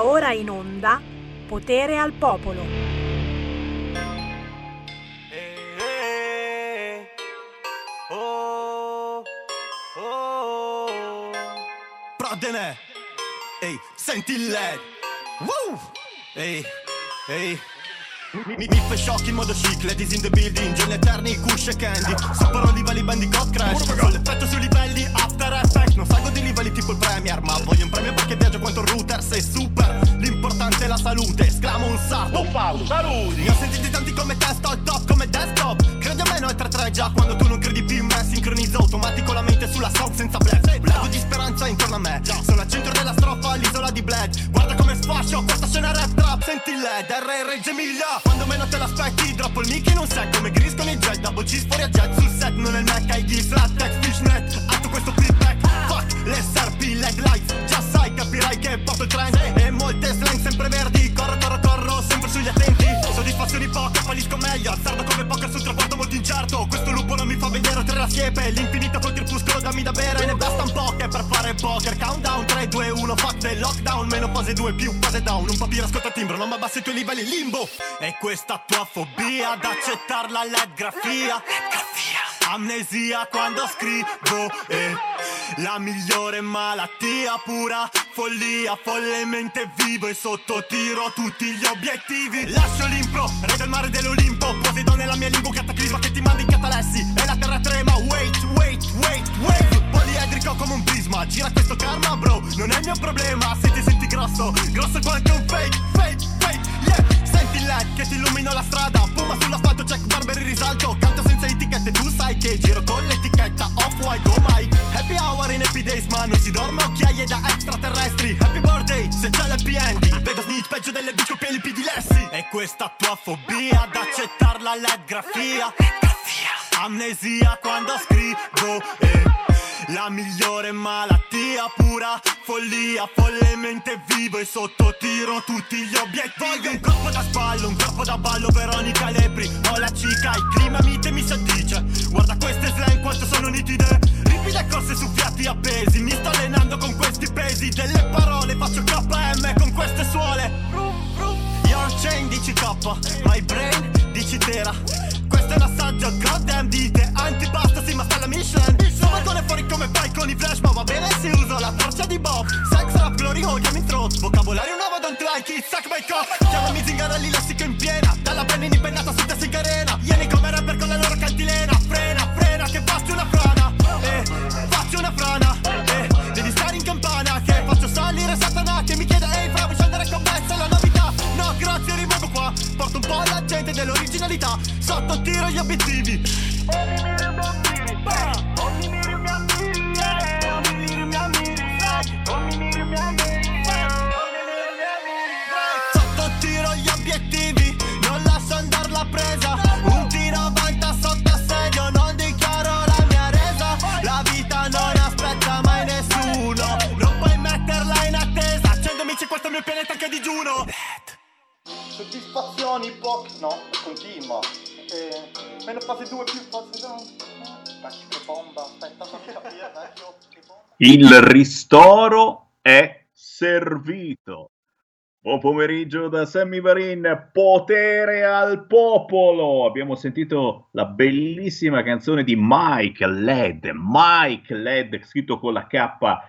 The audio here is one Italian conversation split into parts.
Ora in onda Potere al Popolo. Prodene! Ehi, senti LED! Woo! Ehi, ehi. Mi, fai shock in modo chic, ladies in the building, giorni eterni, kush e candy. Sapporo livelli bandicott crash, con l'effetto sui livelli after effect Non salgo di livelli tipo il premier, ma voglio un premio perché viaggio quanto il router Sei super, l'importante è la salute, esclamo un sardo Paolo, saluti! Ne ho sentiti tanti come te, sto al top come desktop me, no è 3-3 già quando tu non credi più in me Sincronizzo automatico la mente sulla song senza blef. Blago di speranza intorno a me, sono al centro della strofa, l'isola di Bled. Guarda come sfascio, questa scena rap trap, senti il LED, R Reggio Emilia quando meno te l'aspetti Droppo il mic in un set come Gris con i jet. Double cheese fuori a jet sul set Non è il Mac, hai gli flat fishnet. Atto questo Fuck, l'SRP, leg lights Già sai, capirai che porto il trend E molte slang sempre verdi. Corro, corro, corro, sempre sugli attenti. Soddisfazioni poche, fallisco meglio. Azzardo come poker sul traguardo molto incerto. Questo lupo non mi fa vedere oltre la siepe. L'infinito col crepuscolo dammi da bere. Ne basta un po' che per fare poker. Countdown 3, 2, 1, fuck the lockdown. Meno fase 2 più fase down. Un papiro ascolta timbro, non mi abbassi i tuoi livelli limbo. E questa tua fobia ad accettare la LED grafia Amnesia quando scrivo eh. La migliore malattia pura Follia, follemente vivo E sotto tiro tutti gli obiettivi. Lascio l'impro, re del mare dell'Olimpo Poseidone la mia lingua cataclisma che ti manda in catalessi. E la terra trema, wait, wait, wait, wait. Poliedrico come un prisma Gira questo karma bro, non è il mio problema. Se ti senti grosso, grosso quanto un fake, fake, fake, yeah. Senti il LED che ti illumina la strada Puma sull'asfalto, Jack Barber in risalto etichette, tu sai che giro con l'etichetta Off-white, oh my Happy hour in happy days, ma non si dorme occhiaie da extraterrestri. Happy birthday, se c'è l'happy ending Vedo snitch peggio delle bitch con i piedi lessi. E questa tua fobia ad accettare la LED grafia. Amnesia quando scrivo, eh la migliore malattia pura Follia, follemente vivo E sotto tiro tutti gli obiettivi. Voglio un corpo da spallo, un corpo da ballo Veronica Lepri, ho la cica Il clima mite mi s'addice Guarda queste slang quanto sono nitide. Ripide corse su fiati appesi. Mi sto allenando con questi pesi. Delle parole faccio KM con queste suole. Your chain dici K My brain dici Tera chiami throat Vocabolario nuovo, don't like it, suck my cock. Chiamami zingara, lì lessico in piena. Dalla penna indipennata su testa in carena. Vieni come rapper con la loro cantilena. Frena, frena, che faccio una frana. Eh, faccio una frana. Eh, devi stare in campana Che faccio salire Satana Che mi chiede, ehi fra, vuoi scendere con me? Sei la novità? No, grazie, rimango qua. Porto un po' la gente dell'originalità. Sotto tiro gli obiettivi No, continua. Eh, meno fase 2 più fase 1. Dai, che bomba. Aspetta, fammi capire, vecchio. Il ristoro è servito. Buon pomeriggio da Sammy Varin, potere al popolo. Abbiamo sentito la bellissima canzone di Mike Led, Mike Led, scritto con la K,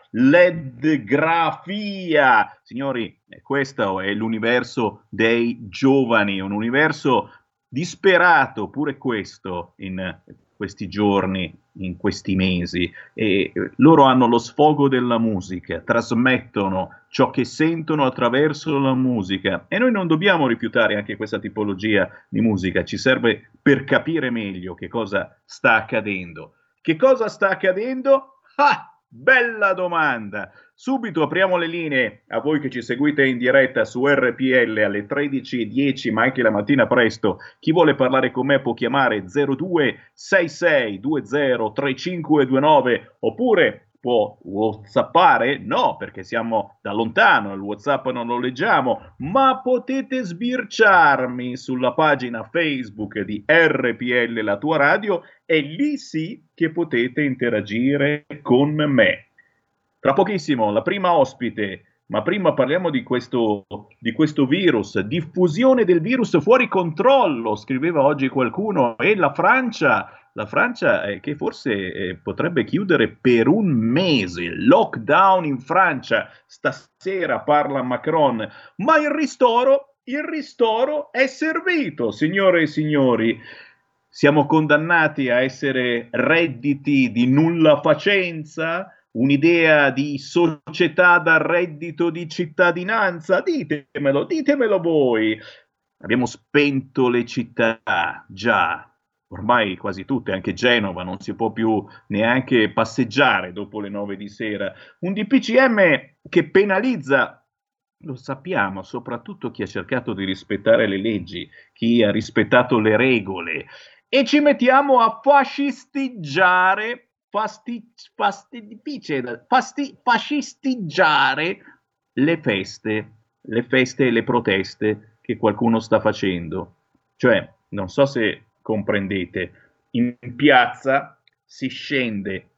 Led Grafia. Signori, questo è l'universo dei giovani, un universo disperato, pure questo in questi giorni, in questi mesi, e loro hanno lo sfogo della musica, trasmettono ciò che sentono attraverso la musica e noi non dobbiamo rifiutare anche questa tipologia di musica, ci serve per capire meglio che cosa sta accadendo. Che cosa sta accadendo? Ah! Bella domanda! Subito apriamo le linee a voi che ci seguite in diretta su RPL alle 13.10, ma anche la mattina presto. Chi vuole parlare con me può chiamare 0266203529 oppure può whatsappare? No, perché siamo da lontano, il whatsapp non lo leggiamo, ma potete sbirciarmi sulla pagina Facebook di RPL La Tua Radio e lì sì che potete interagire con me. Tra pochissimo la prima ospite Ma prima parliamo di questo, di questo virus, diffusione del virus fuori controllo, scriveva oggi qualcuno, e la Francia la Francia eh, che forse eh, potrebbe chiudere per un mese, lockdown in Francia, stasera parla Macron, ma il ristoro, il ristoro è servito, signore e signori. Siamo condannati a essere redditi di nulla facenza? Un'idea di società dal reddito di cittadinanza? Ditemelo, ditemelo voi. Abbiamo spento le città, già, ormai quasi tutte, anche Genova, non si può più neanche passeggiare dopo le nove di sera. Un DPCM che penalizza, lo sappiamo, soprattutto chi ha cercato di rispettare le leggi, chi ha rispettato le regole e ci mettiamo a fascistiggiare, fasti, fasti, fasti, fascistiggiare le feste, le feste e le proteste che qualcuno sta facendo. Cioè, non so se comprendete, in piazza si scende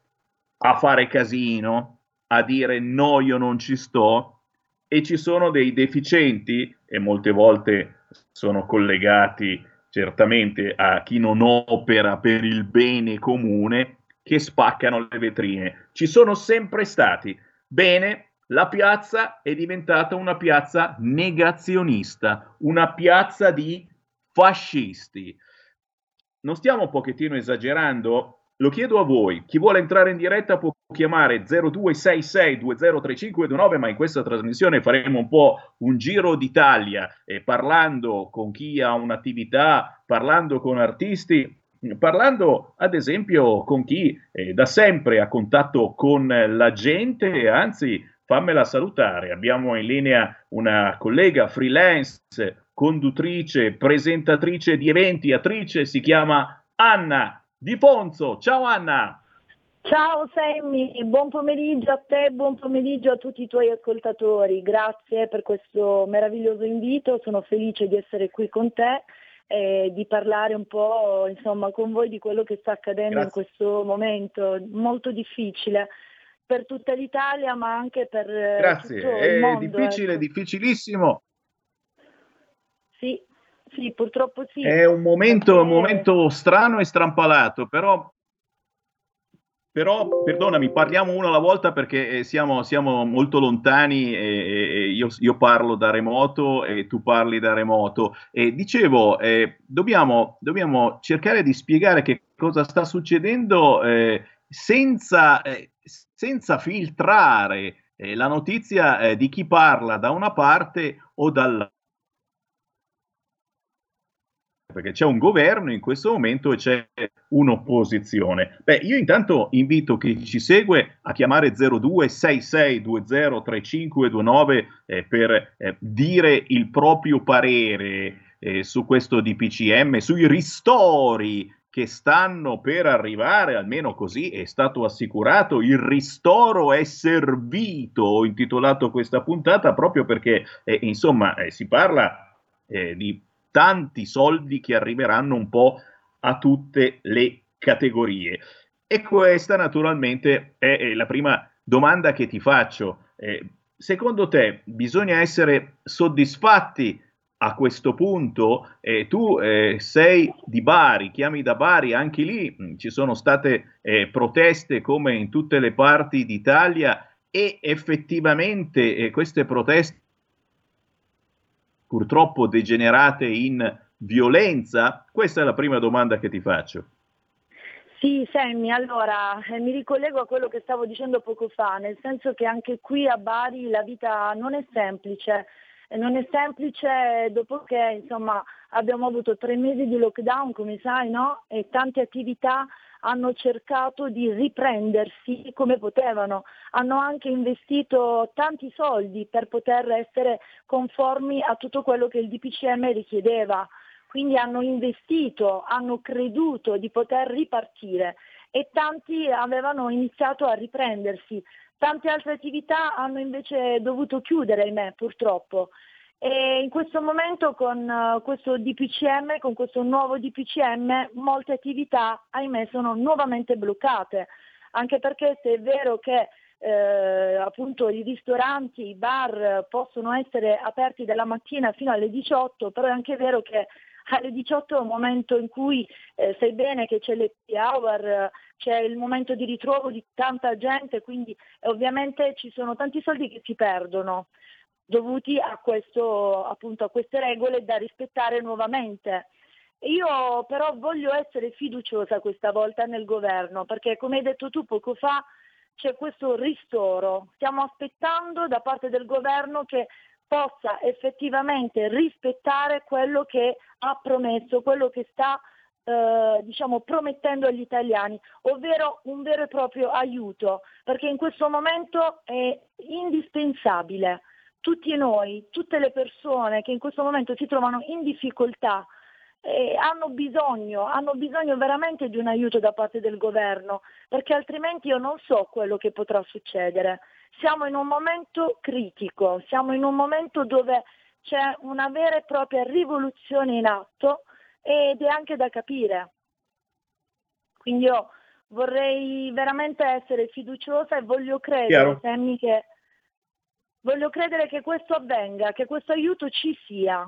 a fare casino, a dire no, io non ci sto, e ci sono dei deficienti, e molte volte sono collegati certamente a chi non opera per il bene comune, che spaccano le vetrine. Ci sono sempre stati. Bene, la piazza è diventata una piazza negazionista, una piazza di fascisti. Non stiamo un pochettino esagerando? Lo chiedo a voi, chi vuole entrare in diretta può chiamare 0266203529, ma in questa trasmissione faremo un po' un giro d'Italia, eh, parlando con chi ha un'attività, parlando con artisti, parlando ad esempio con chi eh, da sempre ha contatto con la gente, anzi fammela salutare, abbiamo in linea una collega freelance, conduttrice, presentatrice di eventi, attrice, si chiama Anna di Ponzo. Ciao Anna. Ciao Sammy, buon pomeriggio a te, buon pomeriggio a tutti i tuoi ascoltatori. Grazie per questo meraviglioso invito, sono felice di essere qui con te e di parlare un po' insomma, con voi di quello che sta accadendo Grazie. in questo momento molto difficile per tutta l'Italia ma anche per Grazie. tutto il mondo. È difficile, ecco. difficilissimo. Sì, sì, purtroppo sì. È un momento, perché... un momento strano e strampalato, però però, perdonami, parliamo uno alla volta perché eh, siamo, siamo molto lontani e, e io, io, parlo da remoto e tu parli da remoto. E dicevo, eh, dobbiamo, dobbiamo, cercare di spiegare che cosa sta succedendo eh, senza, eh, senza, filtrare eh, la notizia eh, di chi parla da una parte o dall'altra perché c'è un governo in questo momento e c'è un'opposizione. Beh, io intanto invito chi ci segue a chiamare 0266203529 eh, per eh, dire il proprio parere eh, su questo DPCM, sui ristori che stanno per arrivare, almeno così è stato assicurato, il ristoro è servito, ho intitolato questa puntata proprio perché, eh, insomma, eh, si parla eh, di tanti soldi che arriveranno un po' a tutte le categorie. E questa naturalmente è, la prima domanda che ti faccio. Eh, secondo te bisogna essere soddisfatti a questo punto? Eh, tu eh, sei di Bari, chiami da Bari, anche lì mh, mm, ci sono state eh, proteste come in tutte le parti d'Italia e effettivamente eh, queste proteste purtroppo degenerate in violenza? Questa è la prima domanda che ti faccio. Sì, Sammy, allora eh, mi ricollego a quello che stavo dicendo poco fa, nel senso che anche qui a Bari la vita non è semplice, non è semplice dopo che insomma, abbiamo avuto tre mesi di lockdown, come sai, no? e tante attività hanno cercato di riprendersi come potevano, hanno anche investito tanti soldi per poter essere conformi a tutto quello che il DPCM richiedeva. Quindi hanno investito, hanno creduto di poter ripartire e tanti avevano iniziato a riprendersi. Tante altre attività hanno invece dovuto chiudere, ahimè, purtroppo. E in questo momento con uh, questo DPCM, con questo nuovo DPCM, molte attività, ahimè, sono nuovamente bloccate, anche perché se è vero che eh, appunto i ristoranti, i bar possono essere aperti dalla mattina fino alle 18, però è anche vero che alle 18 è un momento in cui eh, sai bene che c'è l'happy hour, c'è il momento di ritrovo di tanta gente, quindi eh, ovviamente ci sono tanti soldi che si perdono dovuti a, questo, appunto, a queste regole da rispettare nuovamente. Io però voglio essere fiduciosa questa volta nel governo, perché come hai detto tu poco fa c'è questo ristoro. Stiamo aspettando da parte del governo che possa effettivamente rispettare quello che ha promesso, quello che sta eh, diciamo, promettendo agli italiani, ovvero un vero e proprio aiuto, perché in questo momento è indispensabile. Tutti noi, tutte le persone che in questo momento si trovano in difficoltà, eh, hanno, bisogno, hanno bisogno veramente di un aiuto da parte del governo, perché altrimenti io non so quello che potrà succedere. Siamo in un momento critico, siamo in un momento dove c'è una vera e propria rivoluzione in atto ed è anche da capire. Quindi io vorrei veramente essere fiduciosa e voglio credere, Sammy, che, voglio credere che questo avvenga, che questo aiuto ci sia.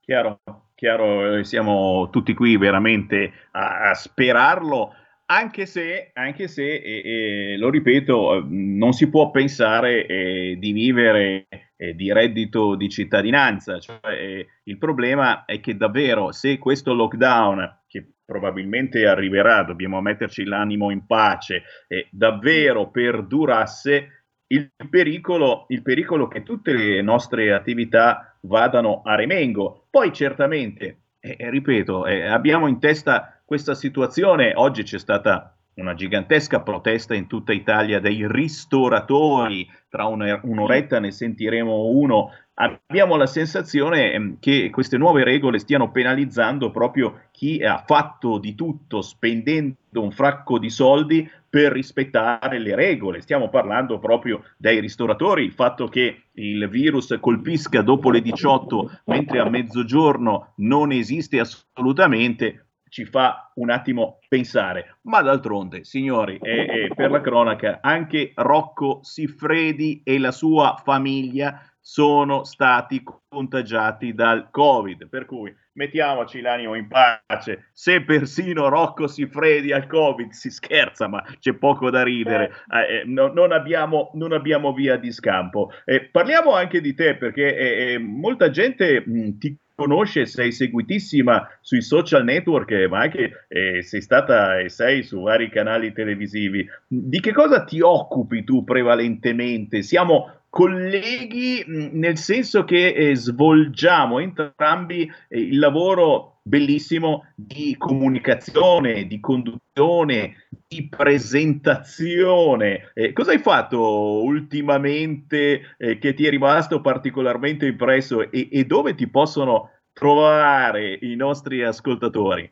Chiaro, chiaro, eh, siamo tutti qui veramente a, a sperarlo, anche se, anche se eh, eh, lo ripeto, non si può pensare eh, di vivere eh, di reddito di cittadinanza. Cioè, eh, il problema è che davvero se questo lockdown, probabilmente arriverà, dobbiamo metterci l'animo in pace, davvero perdurasse, il pericolo, il pericolo che tutte le nostre attività vadano a remengo. Poi certamente, eh, ripeto, eh, abbiamo in testa questa situazione, oggi c'è stata una gigantesca protesta in tutta Italia dei ristoratori, tra un'oretta ne sentiremo uno abbiamo la sensazione ehm, che queste nuove regole stiano penalizzando proprio chi ha fatto di tutto spendendo un fracco di soldi per rispettare le regole. Stiamo parlando proprio dei ristoratori, il fatto che il virus colpisca dopo le 18 mentre a mezzogiorno non esiste assolutamente ci fa un attimo pensare. Ma d'altronde, signori, e, e per la cronaca, anche Rocco Siffredi e la sua famiglia sono stati contagiati dal Covid. Per cui mettiamoci l'animo in pace. Se persino Rocco Siffredi al Covid si scherza, ma c'è poco da ridere, eh, eh no, non, abbiamo, non, abbiamo, via di scampo. Eh, parliamo anche di te perché eh, eh, molta gente mh, ti conosce, sei seguitissima sui social network, ma anche eh, sei stata e sei su vari canali televisivi. Di che cosa ti occupi tu prevalentemente? Siamo colleghi nel senso che eh, svolgiamo entrambi eh, il lavoro bellissimo di comunicazione, di conduzione, di presentazione. Eh, cosa hai fatto ultimamente eh, che ti è rimasto particolarmente impresso e, e dove ti possono trovare i nostri ascoltatori?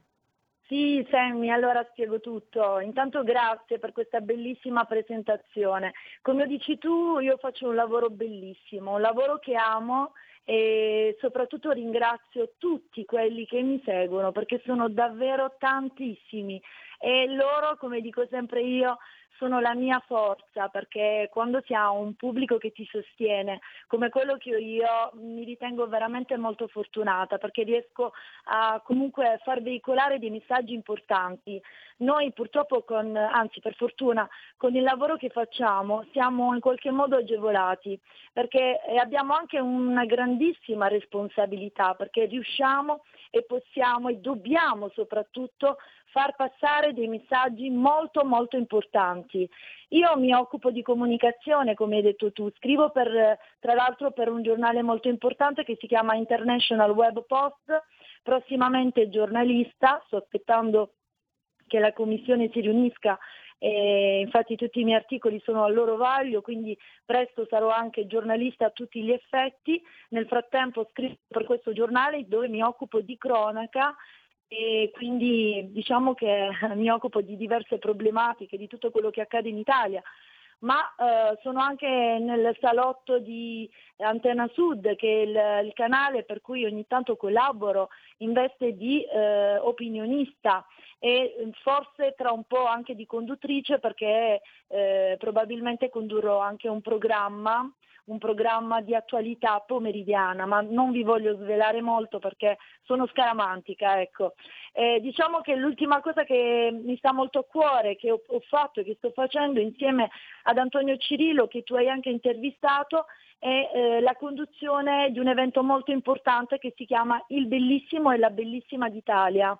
Sì, Sammy, allora spiego tutto. Intanto grazie per questa bellissima presentazione. Come dici tu, io faccio un lavoro bellissimo, un lavoro che amo e soprattutto ringrazio tutti quelli che mi seguono perché sono davvero tantissimi e loro, come dico sempre io, sono la mia forza perché quando si ha un pubblico che ti sostiene come quello che ho io mi ritengo veramente molto fortunata perché riesco a comunque far veicolare dei messaggi importanti. Noi purtroppo con, anzi per fortuna, con il lavoro che facciamo siamo in qualche modo agevolati perché abbiamo anche una grandissima responsabilità perché riusciamo e possiamo e dobbiamo soprattutto far passare dei messaggi molto molto importanti. Io mi occupo di comunicazione, come hai detto tu, scrivo per, tra l'altro per un giornale molto importante che si chiama International Web Post, prossimamente giornalista, sto aspettando che la commissione si riunisca e infatti tutti i miei articoli sono al loro vaglio, quindi presto sarò anche giornalista a tutti gli effetti. Nel frattempo scrivo per questo giornale dove mi occupo di cronaca e quindi diciamo che mi occupo di diverse problematiche, di tutto quello che accade in Italia, ma eh, sono anche nel salotto di Antenna Sud, che è il, il, canale per cui ogni tanto collaboro in veste di eh, opinionista e eh, forse tra un po' anche di conduttrice perché eh, probabilmente condurrò anche un programma un programma di attualità pomeridiana, ma non vi voglio svelare molto perché sono scaramantica. Ecco. Eh, diciamo che l'ultima cosa che mi sta molto a cuore, che ho, ho fatto e che sto facendo insieme ad Antonio Cirillo, che tu hai anche intervistato, è eh, la conduzione di un evento molto importante che si chiama Il Bellissimo e la Bellissima d'Italia.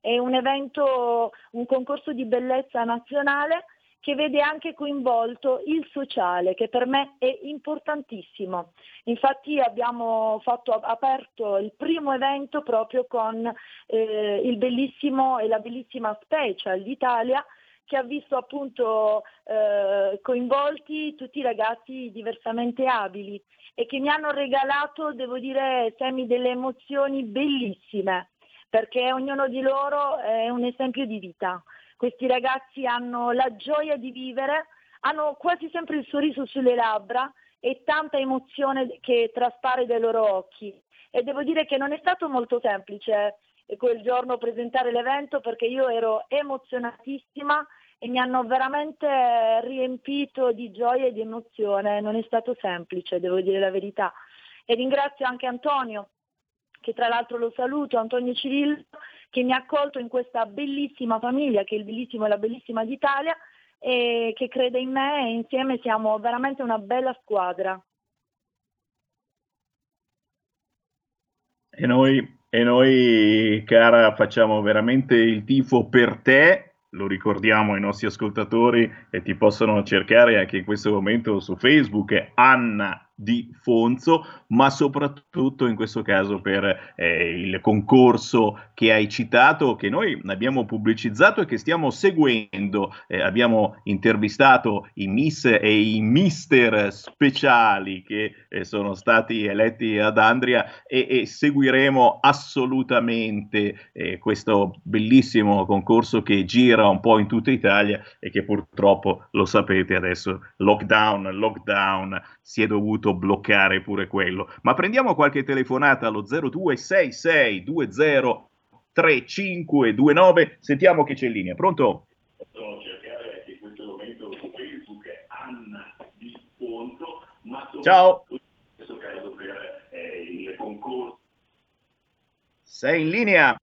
È un evento, un concorso di bellezza nazionale che vede anche coinvolto il sociale, che per me è importantissimo. Infatti abbiamo fatto, aperto il primo evento proprio con eh, il bellissimo e la bellissima Special d'Italia, che ha visto appunto eh, coinvolti tutti i ragazzi diversamente abili e che mi hanno regalato, devo dire, temi delle emozioni bellissime, perché ognuno di loro è un esempio di vita. Questi ragazzi hanno la gioia di vivere, hanno quasi sempre il sorriso sulle labbra e tanta emozione che traspare dai loro occhi. E devo dire che non è stato molto semplice quel giorno presentare l'evento perché io ero emozionatissima e mi hanno veramente riempito di gioia e di emozione. Non è stato semplice, devo dire la verità. E ringrazio anche Antonio, che tra l'altro lo saluto, Antonio Cirillo, che mi ha accolto in questa bellissima famiglia che è il bellissimo e la bellissima d'Italia e che crede in me e insieme siamo veramente una bella squadra. E noi, e noi, cara, facciamo veramente il tifo per te lo ricordiamo ai nostri ascoltatori e ti possono cercare anche in questo momento su Facebook, Anna di Fonzo, ma soprattutto in questo caso per eh, il concorso che hai citato, che noi abbiamo pubblicizzato e che stiamo seguendo. Eh, abbiamo intervistato i miss e i mister speciali che eh, sono stati eletti ad Andria e, e seguiremo assolutamente eh, questo bellissimo concorso che gira un po' in tutta Italia e che purtroppo lo sapete adesso lockdown, lockdown si è dovuto bloccare pure quello. Ma prendiamo qualche telefonata allo 0266203529, sentiamo chi c'è in linea. Pronto? Ciao. Sei in linea?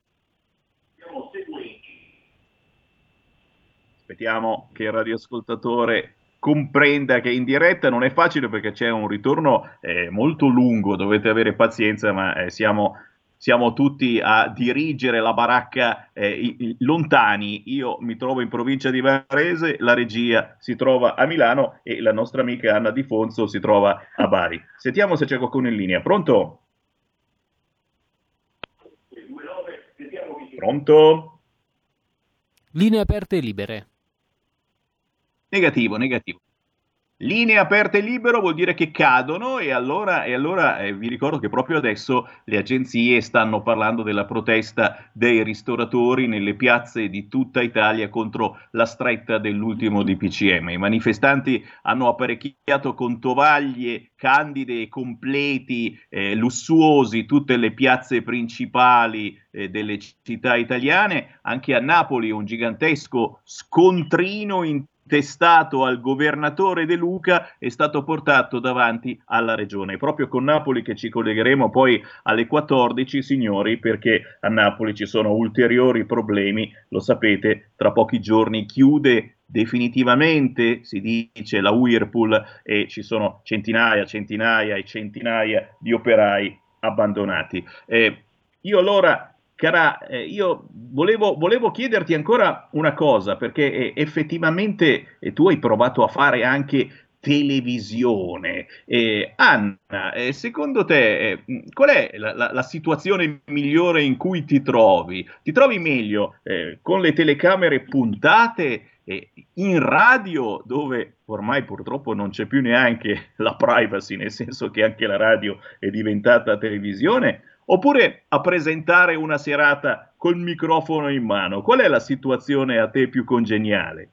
Aspettiamo che il radioascoltatore comprenda che in diretta non è facile perché c'è un ritorno eh, molto lungo, dovete avere pazienza, ma eh, siamo, siamo, tutti a dirigere la baracca eh, i, lontani. Io mi trovo in provincia di Varese, la regia si trova a Milano e la nostra amica Anna Di Fonso si trova a Bari. Sentiamo se c'è qualcuno in linea. Pronto? Pronto? Linee aperte e libere. Negativo, negativo. Linee aperte libero vuol dire che cadono e allora, e allora eh, vi ricordo che proprio adesso le agenzie stanno parlando della protesta dei ristoratori nelle piazze di tutta Italia contro la stretta dell'ultimo DPCM. I manifestanti hanno apparecchiato con tovaglie candide e completi, eh, lussuosi, tutte le piazze principali eh, delle città italiane. Anche a Napoli un gigantesco scontrino in testato al governatore De Luca è stato portato davanti alla regione. Proprio con Napoli che ci collegheremo poi alle 14, signori, perché a Napoli ci sono ulteriori problemi, lo sapete, tra pochi giorni chiude definitivamente, si dice, la Whirlpool e ci sono centinaia, centinaia e centinaia di operai abbandonati. Eh, io allora Cara, eh, io volevo, volevo, chiederti ancora una cosa, perché eh, effettivamente eh, tu hai provato a fare anche televisione. Anna, eh, secondo te eh, qual è la, la, la, situazione migliore in cui ti trovi? Ti trovi meglio eh, con le telecamere puntate? in radio dove ormai purtroppo non c'è più neanche la privacy, nel senso che anche la radio è diventata televisione, oppure a presentare una serata col microfono in mano? Qual è la situazione a te più congeniale?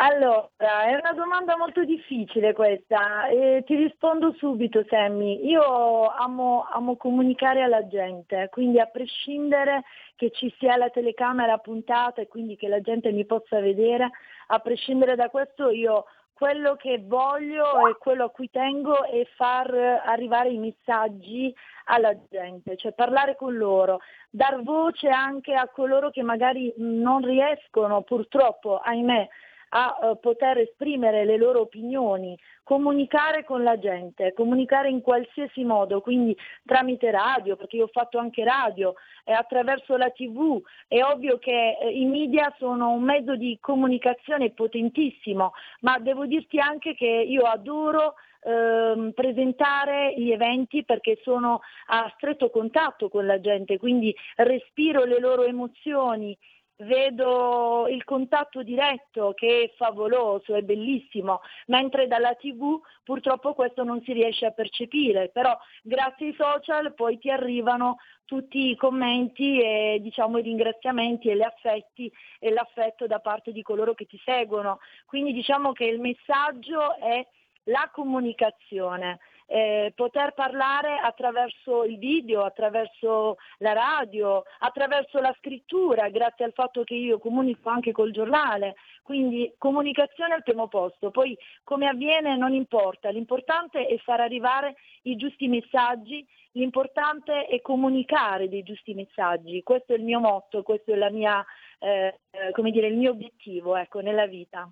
Allora, è una domanda molto difficile questa e ti rispondo subito Sammy. Io amo, amo, comunicare alla gente, quindi a prescindere che ci sia la telecamera puntata e quindi che la gente mi possa vedere, a prescindere da questo io quello che voglio e quello a cui tengo è far arrivare i messaggi alla gente, cioè parlare con loro, dar voce anche a coloro che magari non riescono purtroppo, ahimè, a uh, poter esprimere le loro opinioni, comunicare con la gente, comunicare in qualsiasi modo, quindi tramite radio, perché io ho fatto anche radio, e attraverso la tv. È ovvio che eh, i media sono un mezzo di comunicazione potentissimo, ma devo dirti anche che io adoro ehm, presentare gli eventi perché sono a stretto contatto con la gente, quindi respiro le loro emozioni, vedo il contatto diretto che è favoloso, è bellissimo, mentre dalla tv purtroppo questo non si riesce a percepire, però grazie ai social poi ti arrivano tutti i commenti e diciamo i ringraziamenti e gli affetti e l'affetto da parte di coloro che ti seguono. Quindi diciamo che il messaggio è la comunicazione eh, poter parlare attraverso il video, attraverso la radio, attraverso la scrittura, grazie al fatto che io comunico anche col giornale, quindi comunicazione al primo posto, poi come avviene non importa, l'importante è far arrivare i giusti messaggi, l'importante è comunicare dei giusti messaggi, questo è il mio motto, questo è mia, eh, come dire, il mio obiettivo ecco, nella vita.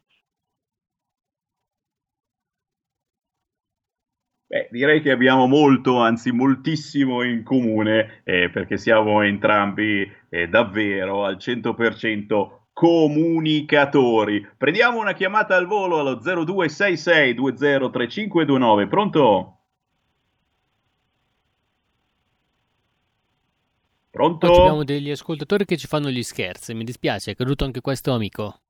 Beh, direi che abbiamo molto, anzi moltissimo in comune, eh, perché siamo entrambi eh, davvero al 100% comunicatori. Prendiamo una chiamata al volo allo 0266 203529. Pronto? Pronto? Oggi abbiamo degli ascoltatori che ci fanno gli scherzi. Mi dispiace, è caduto anche questo amico.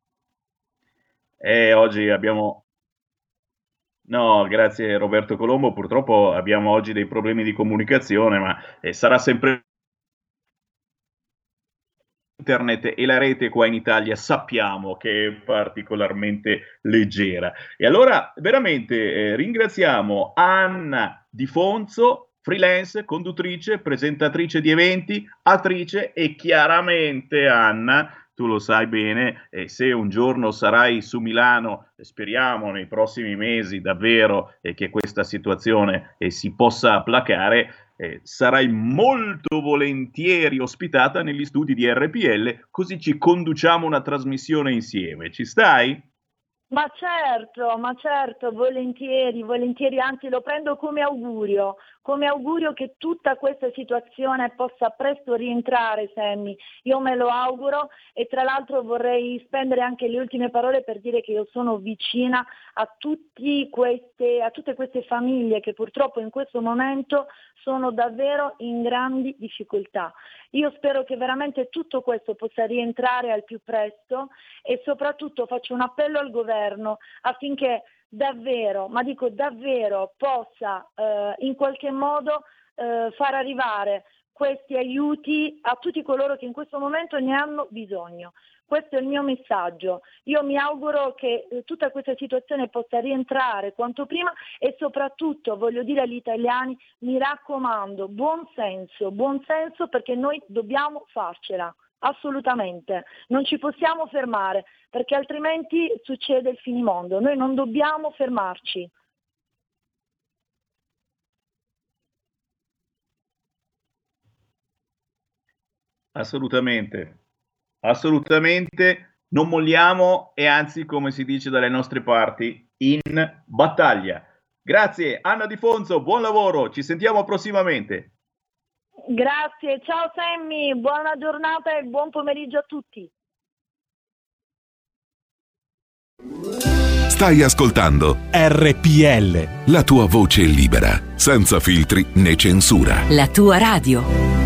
Eh, oggi abbiamo No, grazie Roberto Colombo. Purtroppo abbiamo oggi dei problemi di comunicazione, ma eh, sarà sempre internet e la rete qua in Italia sappiamo che è particolarmente leggera. E allora veramente eh, ringraziamo Anna Di Fonzo, freelance, conduttrice, presentatrice di eventi, attrice e chiaramente Anna tu lo sai bene, e se un giorno sarai su Milano, speriamo nei prossimi mesi davvero eh, che questa situazione eh, si possa placare, eh, sarai molto volentieri ospitata negli studi di RPL, così ci conduciamo una trasmissione insieme. Ci stai? Ma certo, ma certo, volentieri, volentieri, anzi lo prendo come augurio, come augurio che tutta questa situazione possa presto rientrare, Sammy. Io me lo auguro e tra l'altro vorrei spendere anche le ultime parole per dire che io sono vicina a, queste, a tutte queste famiglie che purtroppo in questo momento sono davvero in grandi difficoltà. Io spero che veramente tutto questo possa rientrare al più presto e soprattutto faccio un appello al governo affinché davvero, ma dico davvero, possa eh, in qualche modo eh, far arrivare questi aiuti a tutti coloro che in questo momento ne hanno bisogno. Questo è il mio messaggio. Io mi auguro che eh, tutta questa situazione possa rientrare quanto prima e soprattutto voglio dire agli italiani, mi raccomando, buon senso, buon senso perché noi dobbiamo farcela assolutamente, non ci possiamo fermare perché altrimenti succede il finimondo, noi non dobbiamo fermarci. Assolutamente, assolutamente, non molliamo e anzi, come si dice dalle nostre parti, in battaglia. Grazie Anna Di Fonzo, buon lavoro, ci sentiamo prossimamente. Grazie, ciao Sammy, buona giornata e buon pomeriggio a tutti. Stai ascoltando RPL. La tua voce libera, senza filtri né censura. La tua radio.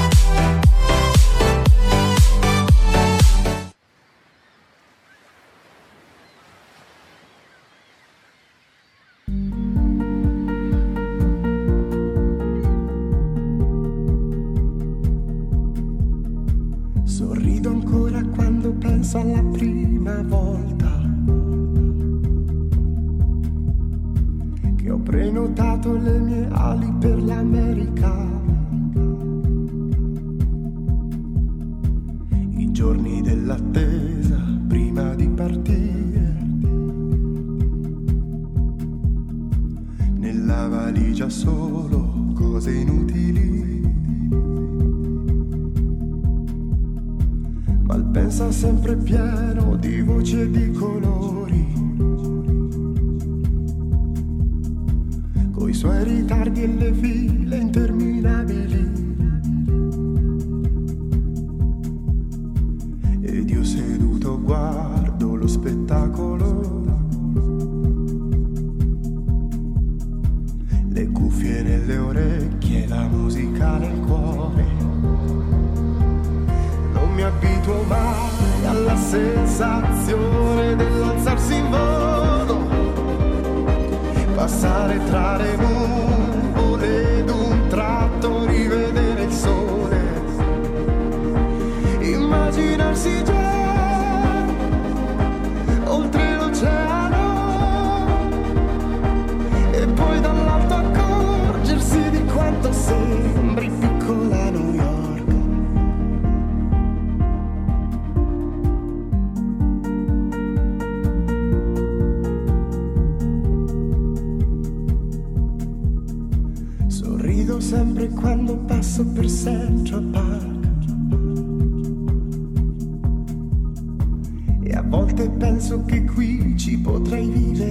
Le cuffie nelle orecchie, la musica nel cuore. Non mi abituo mai alla sensazione dell'alzarsi in volo, passare tra le nuvole ed un tratto rivedere il sole, immaginarsi già sembri piccola New York. Sorrido sempre quando passo per Central Park. E a volte penso che qui ci potrei vivere.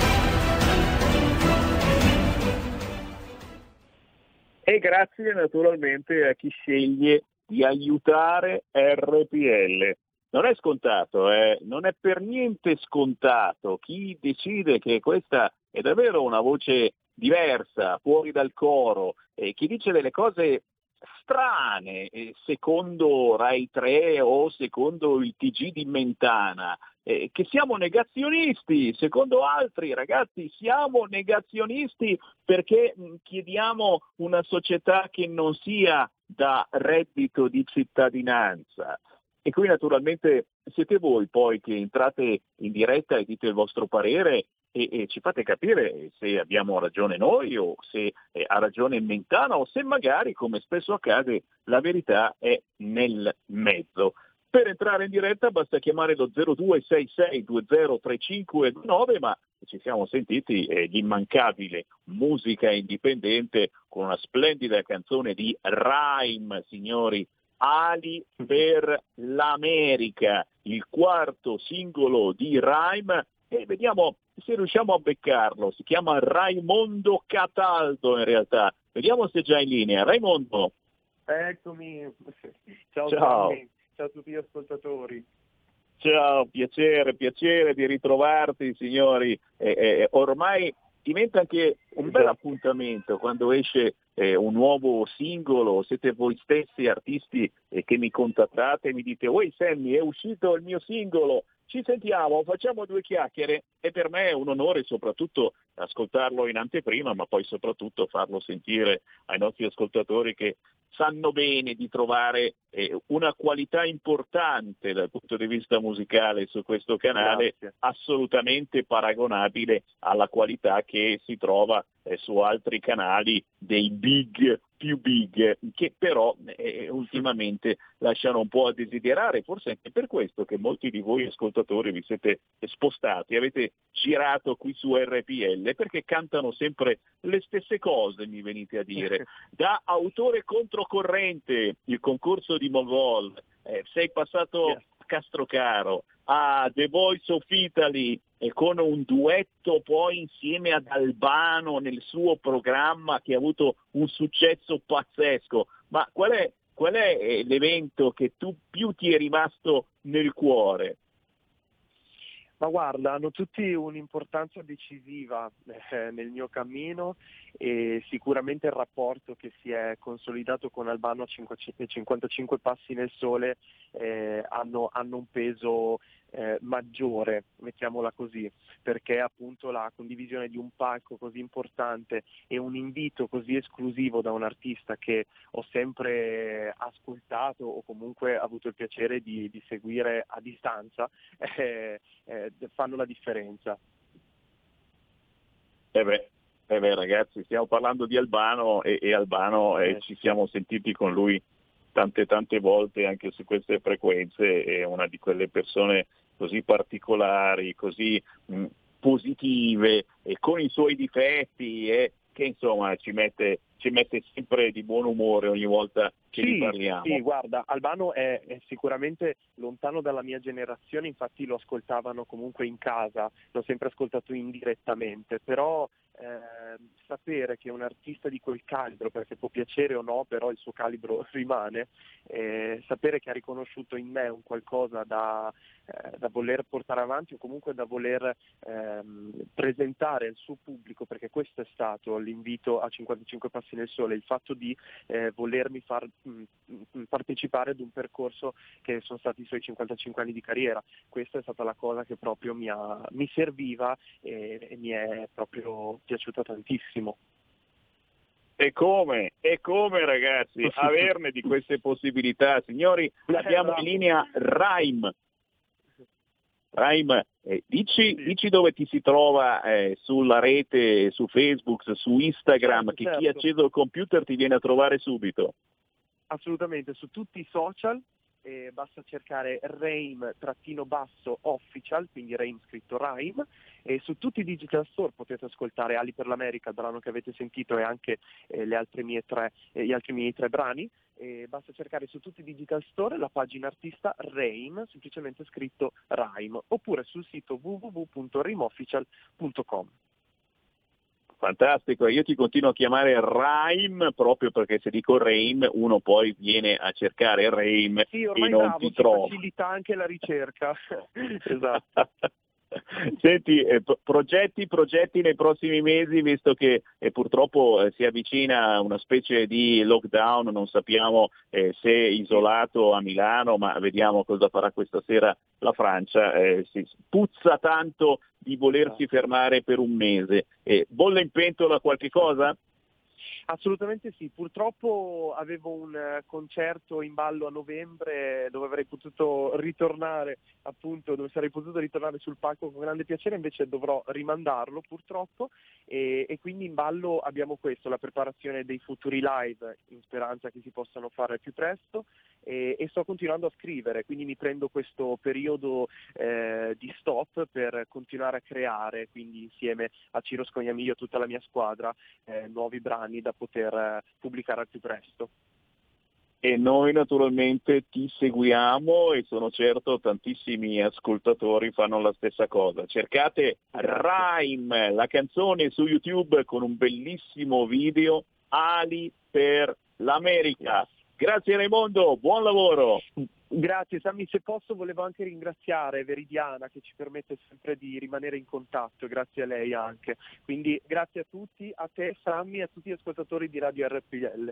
e grazie naturalmente a chi sceglie di aiutare RPL. Non è scontato, eh? non è per niente scontato. Chi decide che questa è davvero una voce diversa, fuori dal coro, e chi dice delle cose strane, eh, secondo Rai 3 o secondo il TG di Mentana, eh, che siamo negazionisti, secondo altri ragazzi siamo negazionisti perché mh, chiediamo una società che non sia da reddito di cittadinanza. E qui naturalmente siete voi poi che entrate in diretta e dite il vostro parere e, e ci fate capire se abbiamo ragione noi o se eh, ha ragione Mentana o se magari, come spesso accade, la verità è nel mezzo. Per entrare in diretta basta chiamare lo 0266203529, ma ci siamo sentiti eh, l'immancabile musica indipendente con una splendida canzone di Rhyme, signori, Ali per l'America, il quarto singolo di Rhyme e vediamo se riusciamo a beccarlo. Si chiama Raimondo Cataldo in realtà. Vediamo se è già in linea. Raimondo. Eccomi. Ciao, Ciao. Tommy. Ciao a tutti gli ascoltatori. Ciao, piacere, piacere di ritrovarti signori. Eh, eh, ormai diventa anche un bel appuntamento quando esce eh, un nuovo singolo, siete voi stessi artisti eh, che mi contattate e mi dite, oi Sammy è uscito il mio singolo, ci sentiamo, facciamo due chiacchiere e per me è un onore soprattutto ascoltarlo in anteprima, ma poi soprattutto farlo sentire ai nostri ascoltatori che sanno bene di trovare eh, una qualità importante dal punto di vista musicale su questo canale, Grazie. assolutamente paragonabile alla qualità che si trova eh, su altri canali dei big più big, che però eh, ultimamente lasciano un po' a desiderare, forse anche per questo che molti di voi ascoltatori vi siete spostati, avete girato qui su RPL, perché cantano sempre le stesse cose, mi venite a dire. Da autore controcorrente, il concorso di Mogol, eh, sei passato a Castrocaro, a The Voice of Italy e con un duetto poi insieme ad Albano nel suo programma che ha avuto un successo pazzesco. Ma qual è, qual è eh, l'evento che tu più ti è rimasto nel cuore? Ma guarda, hanno tutti un'importanza decisiva eh, nel mio cammino e sicuramente il rapporto che si è consolidato con Albano a 55 55 passi nel sole eh, hanno, hanno un peso eh, maggiore, mettiamola così, perché appunto la condivisione di un palco così importante e un invito così esclusivo da un artista che ho sempre ascoltato o comunque avuto il piacere di, di seguire a distanza eh, eh, fanno la differenza. Eh beh, eh beh, ragazzi, stiamo parlando di Albano e, e Albano eh, ci siamo sentiti con lui tante tante volte anche su queste frequenze, è una di quelle persone così particolari, così mh, positive e con i suoi difetti e che insomma ci mette, ci mette sempre di buon umore ogni volta che Sì, ne parliamo. sì, guarda, Albano è, è sicuramente lontano dalla mia generazione, infatti lo ascoltavano comunque in casa, l'ho sempre ascoltato indirettamente, però eh, sapere che un artista di quel calibro, perché può piacere o no, però il suo calibro rimane, eh, sapere che ha riconosciuto in me un qualcosa da, eh, da voler portare avanti o comunque da voler ehm, presentare al suo pubblico, perché questo è stato l'invito a 55 passi nel sole, il fatto di eh, volermi far mh, mh, partecipare ad un percorso che sono stati i suoi 55 anni di carriera. Questa è stata la cosa che proprio mi, ha, mi serviva e, e mi è proprio piaciuta tantissimo. E come? E come ragazzi? Averne di queste possibilità. Signori, abbiamo in linea Raim. Raim, eh, dici, dici, dove ti si trova eh, sulla rete, su Facebook, su Instagram, Certo, che chi ha certo. acceso il computer ti viene a trovare subito. Assolutamente, su tutti i social eh, basta cercare Raim-basso official, quindi Raim scritto Raim, e su tutti i digital store potete ascoltare Ali per l'America, brano che avete sentito, e anche eh, tre, eh, gli altri miei tre brani. E basta cercare su tutti i digital store la pagina artista Raim, semplicemente scritto Raim, oppure sul sito www.raimofficial.com. Fantastico, io ti continuo a chiamare Raim proprio perché se dico Raim uno poi viene a cercare Raim Sì, e non bravo, ti trova. facilita anche la ricerca. esatto. Senti, eh, pro- progetti, progetti nei prossimi mesi, visto che eh, purtroppo eh, si avvicina una specie di lockdown, non sappiamo eh, se isolato a Milano, ma vediamo cosa farà questa sera la Francia. Eh, si puzza tanto di volersi fermare per un mese. Eh, bolle in pentola qualche cosa? Assolutamente sì, purtroppo avevo un eh, concerto in ballo a novembre dove avrei potuto ritornare, appunto, dove sarei potuto ritornare sul palco con grande piacere, invece dovrò rimandarlo purtroppo. E, e quindi in ballo abbiamo questo, la preparazione dei futuri live in speranza che si possano fare più presto. E, e sto continuando a scrivere, quindi mi prendo questo periodo eh, di stop per continuare a creare, quindi insieme a Ciro Scognamiglio e tutta la mia squadra, eh, nuovi brani da poter eh, pubblicare al più presto. E noi naturalmente ti seguiamo e sono certo tantissimi ascoltatori fanno la stessa cosa. Cercate Rhyme, la canzone su YouTube con un bellissimo video, Ali per l'America. Grazie Raimondo, buon lavoro. Grazie Sammy, se posso volevo anche ringraziare Veridiana che ci permette sempre di rimanere in contatto, grazie a lei anche. Quindi grazie a tutti, a te Sammy e a tutti gli ascoltatori di Radio RPL.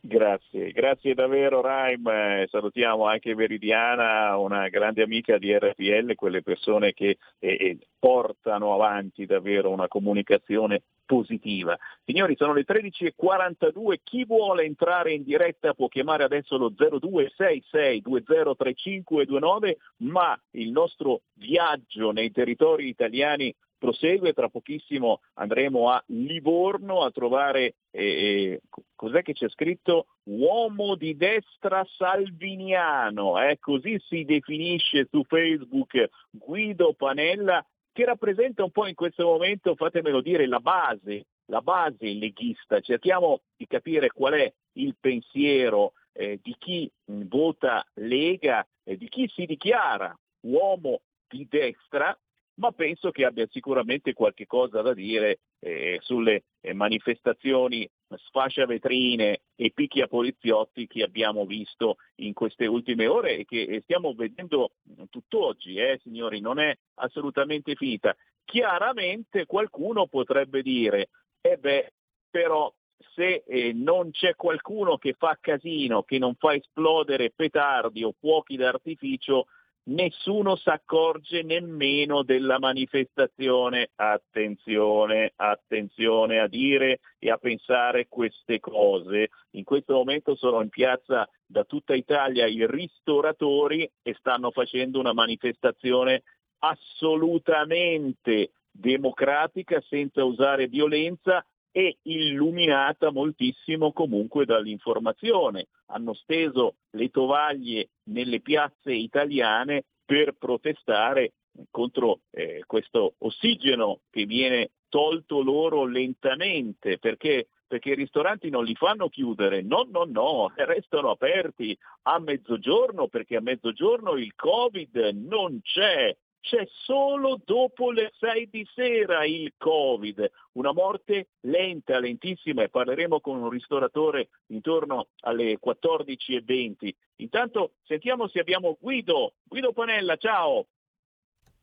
Grazie, grazie davvero Raim, Eh, salutiamo anche Veridiana, una grande amica di RPL, quelle persone che eh, portano avanti davvero una comunicazione positiva. Signori, sono le 13.42, chi vuole entrare in diretta può chiamare adesso lo 0266203529, ma il nostro viaggio nei territori italiani prosegue, tra pochissimo andremo a Livorno a trovare, eh, eh, cos'è che c'è scritto? Uomo di destra salviniano, eh? così si definisce su Facebook Guido Panella, che rappresenta un po' in questo momento, fatemelo dire, la base, la base leghista. Cerchiamo di capire qual è il pensiero eh, di chi vota Lega, e di chi si dichiara uomo di destra, ma penso che abbia sicuramente qualche cosa da dire eh, sulle eh, manifestazioni sfascia vetrine e picchi a poliziotti che abbiamo visto in queste ultime ore e che stiamo vedendo tutt'oggi, eh, signori, non è assolutamente finita. Chiaramente qualcuno potrebbe dire, eh beh, però se eh, non c'è qualcuno che fa casino, che non fa esplodere petardi o fuochi d'artificio, nessuno si accorge nemmeno della manifestazione. Attenzione, attenzione a dire e a pensare queste cose. In questo momento sono in piazza da tutta Italia i ristoratori e stanno facendo una manifestazione assolutamente democratica senza usare violenza e illuminata moltissimo comunque dall'informazione. Hanno steso le tovaglie nelle piazze italiane per protestare contro eh, questo ossigeno che viene tolto loro lentamente perché perché i ristoranti non li fanno chiudere, no, no, no, restano aperti a mezzogiorno perché a mezzogiorno il Covid non c'è c'è solo dopo le 6 di sera il Covid, una morte lenta, lentissima e parleremo con un ristoratore intorno alle 14.20. Intanto sentiamo se abbiamo Guido, Guido Panella, ciao!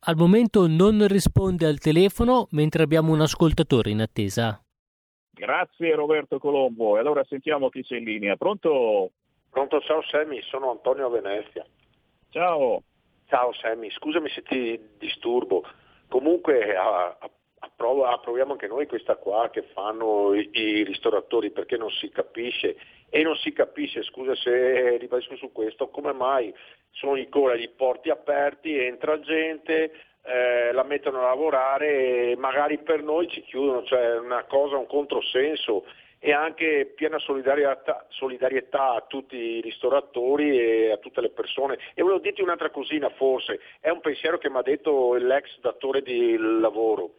Al momento non risponde al telefono mentre abbiamo un ascoltatore in attesa. Grazie Roberto Colombo. E allora sentiamo chi c'è in linea. Pronto? Pronto, ciao Sammy, sono Antonio Venezia. Ciao. Ciao Sammy, scusami se ti disturbo. Comunque approva- approviamo anche noi questa qua che fanno i, ristoratori perché non si capisce. E non si capisce, scusa se ribadisco su questo, come mai sono ancora gli porti aperti, entra gente, eh, la mettono a lavorare e magari per noi ci chiudono, cioè una cosa, un controsenso e anche piena solidarietà, solidarietà a tutti i ristoratori e a tutte le persone. E volevo dirti un'altra cosina forse, è un pensiero che mi ha detto l'ex datore di lavoro.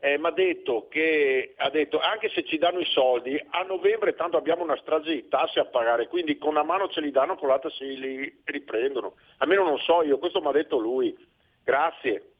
Eh, mi ha detto che ha detto anche se ci danno i soldi a novembre tanto abbiamo una strage di tasse a pagare quindi con una mano ce li danno con l'altra se li riprendono almeno non so io questo mi ha detto lui grazie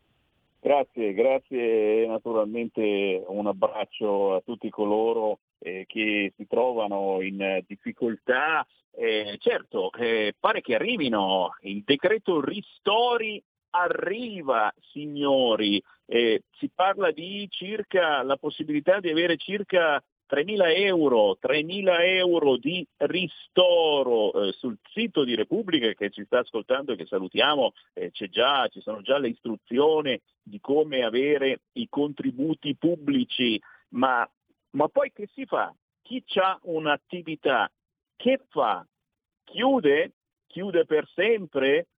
Grazie, grazie naturalmente un abbraccio a tutti coloro eh, che si trovano in eh, difficoltà. Eh, certo, eh, pare che arrivino, il decreto ristori arriva, signori, Eh, si parla di circa la possibilità di avere circa 3.000 euro, 3.000 euro di ristoro eh, sul sito di Repubblica che ci sta ascoltando e che salutiamo, eh, già, ci sono già le istruzioni di come avere i contributi pubblici, ma, ma poi che si fa? Chi ha un'attività, che fa? Chiude? Chiude per sempre?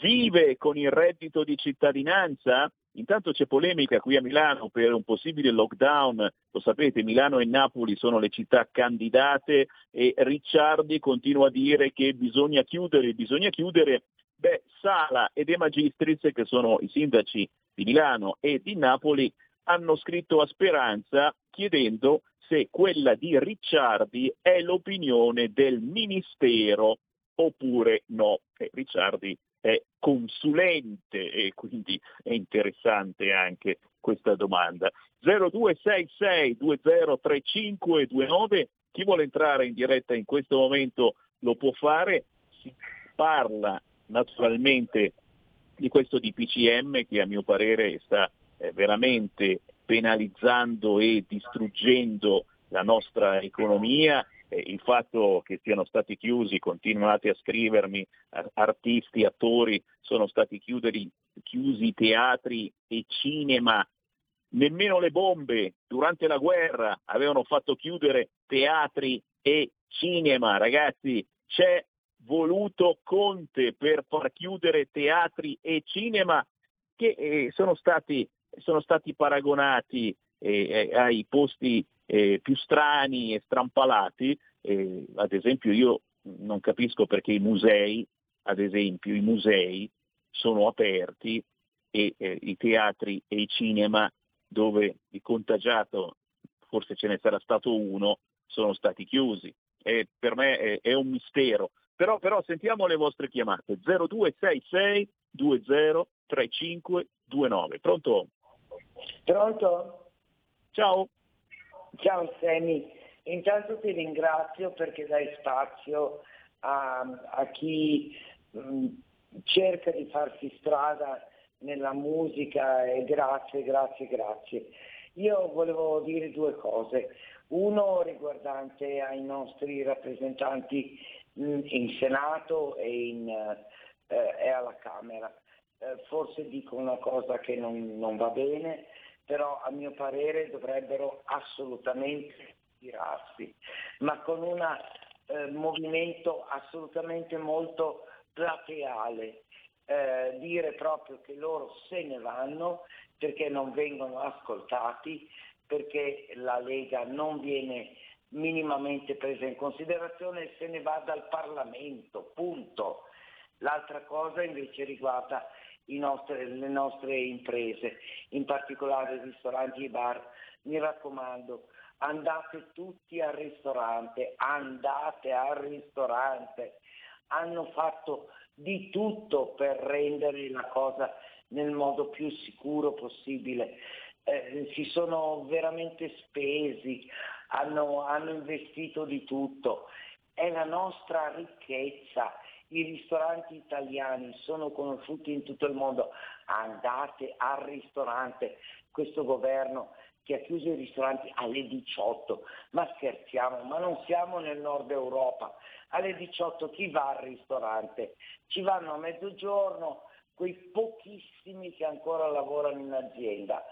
Vive con il reddito di cittadinanza? Intanto c'è polemica qui a Milano per un possibile lockdown, lo sapete Milano e Napoli sono le città candidate e Ricciardi continua a dire che bisogna chiudere, bisogna chiudere. Beh, Sala e De Magistris, che sono i sindaci di Milano e di Napoli, hanno scritto a Speranza chiedendo se quella di Ricciardi è l'opinione del Ministero oppure no. E Ricciardi è consulente e quindi è interessante anche questa domanda. 0266203529, chi vuole entrare in diretta in questo momento lo può fare, si parla naturalmente di questo DPCM che a mio parere sta eh, veramente penalizzando e distruggendo la nostra economia eh, il fatto che siano stati chiusi, continuate a scrivermi, artisti, attori, sono stati chiuderi, chiusi teatri e cinema, nemmeno le bombe durante la guerra avevano fatto chiudere teatri e cinema, ragazzi, c'è voluto Conte per far chiudere teatri e cinema che eh, sono, stati, sono stati paragonati eh, ai posti eh, più strani e strampalati, eh, ad esempio io non capisco perché i musei, ad esempio i musei sono aperti e eh, i teatri e i cinema dove il contagiato, forse ce ne sarà stato uno, sono stati chiusi. E per me è, è un mistero. Però, però sentiamo le vostre chiamate 0266 203529. Pronto? Pronto? Ciao. Ciao Semi, intanto ti ringrazio perché dai spazio a, a chi mh, cerca di farsi strada nella musica e grazie, grazie, grazie. Io volevo dire due cose. Uno riguardante ai nostri rappresentanti mh, in Senato e, in, eh, e alla Camera. Eh, forse dico una cosa che non, non va bene, però a mio parere dovrebbero assolutamente tirarsi, ma con un eh, movimento assolutamente molto plateale, eh, dire proprio che loro se ne vanno perché non vengono ascoltati, perché la Lega non viene minimamente presa in considerazione e se ne va dal Parlamento, punto. L'altra cosa invece riguarda nostre, le nostre imprese, in particolare i ristoranti e i bar. Mi raccomando, andate tutti al ristorante, andate al ristorante. Hanno fatto di tutto per rendere la cosa nel modo più sicuro possibile. Eh, si sono veramente spesi, hanno, hanno investito di tutto. È la nostra ricchezza. I ristoranti italiani sono conosciuti in tutto il mondo. Andate al ristorante. Questo governo che ha chiuso i ristoranti alle 18. Ma scherziamo, ma non siamo nel nord Europa. Alle 18 chi va al ristorante? Ci vanno a mezzogiorno quei pochissimi che ancora lavorano in azienda.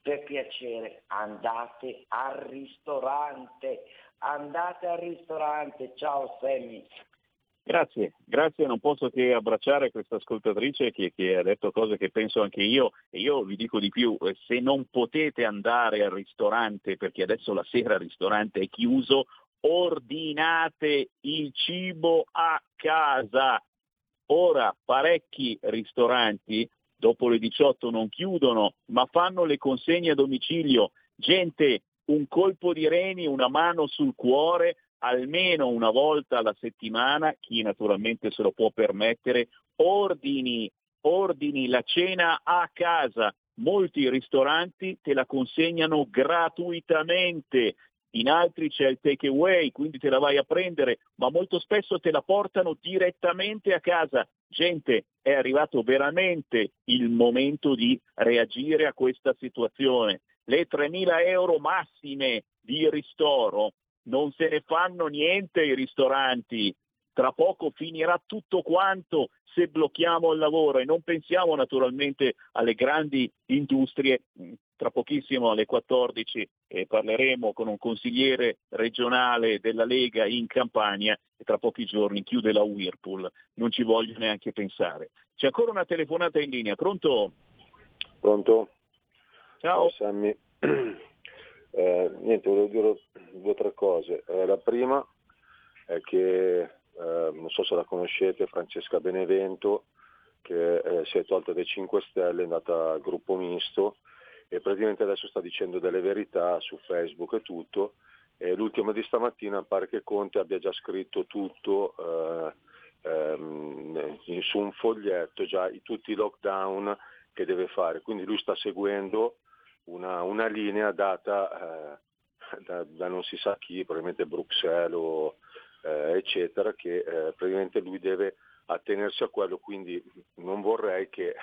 Per piacere, andate al ristorante, andate al ristorante. Ciao Sammy. Grazie, grazie, non posso che abbracciare questa ascoltatrice che, che, ha detto cose che penso anche io e io vi dico di più, eh, se non potete andare al ristorante perché adesso la sera il ristorante è chiuso, ordinate il cibo a casa. Ora parecchi ristoranti dopo le 18 non chiudono, ma fanno le consegne a domicilio. Gente, un colpo di reni, una mano sul cuore, almeno una volta alla settimana, chi naturalmente se lo può permettere, ordini, ordini la cena a casa. Molti ristoranti te la consegnano gratuitamente, in altri c'è il take away, quindi te la vai a prendere, ma molto spesso te la portano direttamente a casa. Gente, è arrivato veramente il momento di reagire a questa situazione. Le 3.000 euro massime di ristoro non se ne fanno niente i ristoranti. Tra poco finirà tutto quanto se blocchiamo il lavoro e non pensiamo naturalmente alle grandi industrie. Tra pochissimo alle 14 eh, parleremo con un consigliere regionale della Lega in Campania e tra pochi giorni chiude la Whirlpool. Non ci voglio neanche pensare. C'è ancora una telefonata in linea. Pronto? Pronto? Ciao. Ciao Sammy. Eh, niente, volevo dire due o tre cose. Eh, la prima è che, eh, non so se la conoscete, Francesca Benevento, che eh, si è tolta dai 5 Stelle, è andata al gruppo misto e praticamente adesso sta dicendo delle verità su Facebook e tutto. E l'ultimo di stamattina pare che Conte abbia già scritto tutto eh, ehm, su un foglietto, già tutti i lockdown che deve fare. Quindi lui sta seguendo una, una linea data eh, da, da, non si sa chi, probabilmente Bruxelles o eh, eccetera, che eh, praticamente lui deve attenersi a quello, quindi non vorrei che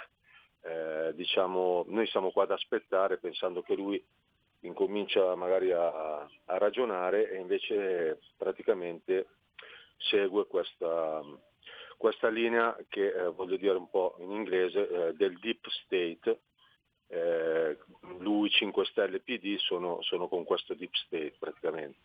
eh, diciamo, noi siamo qua ad aspettare pensando che lui incomincia magari a, a ragionare e invece praticamente segue questa, questa linea che eh, voglio dire un po' in inglese eh, del deep state eh, lui 5 Stelle PD sono, sono, con questo deep state praticamente.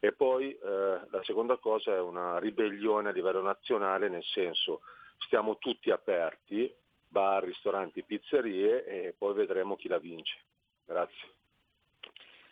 E poi eh, la seconda cosa è una ribellione a livello nazionale, nel senso stiamo tutti aperti, bar, ristoranti, pizzerie e poi vedremo chi la vince. Grazie.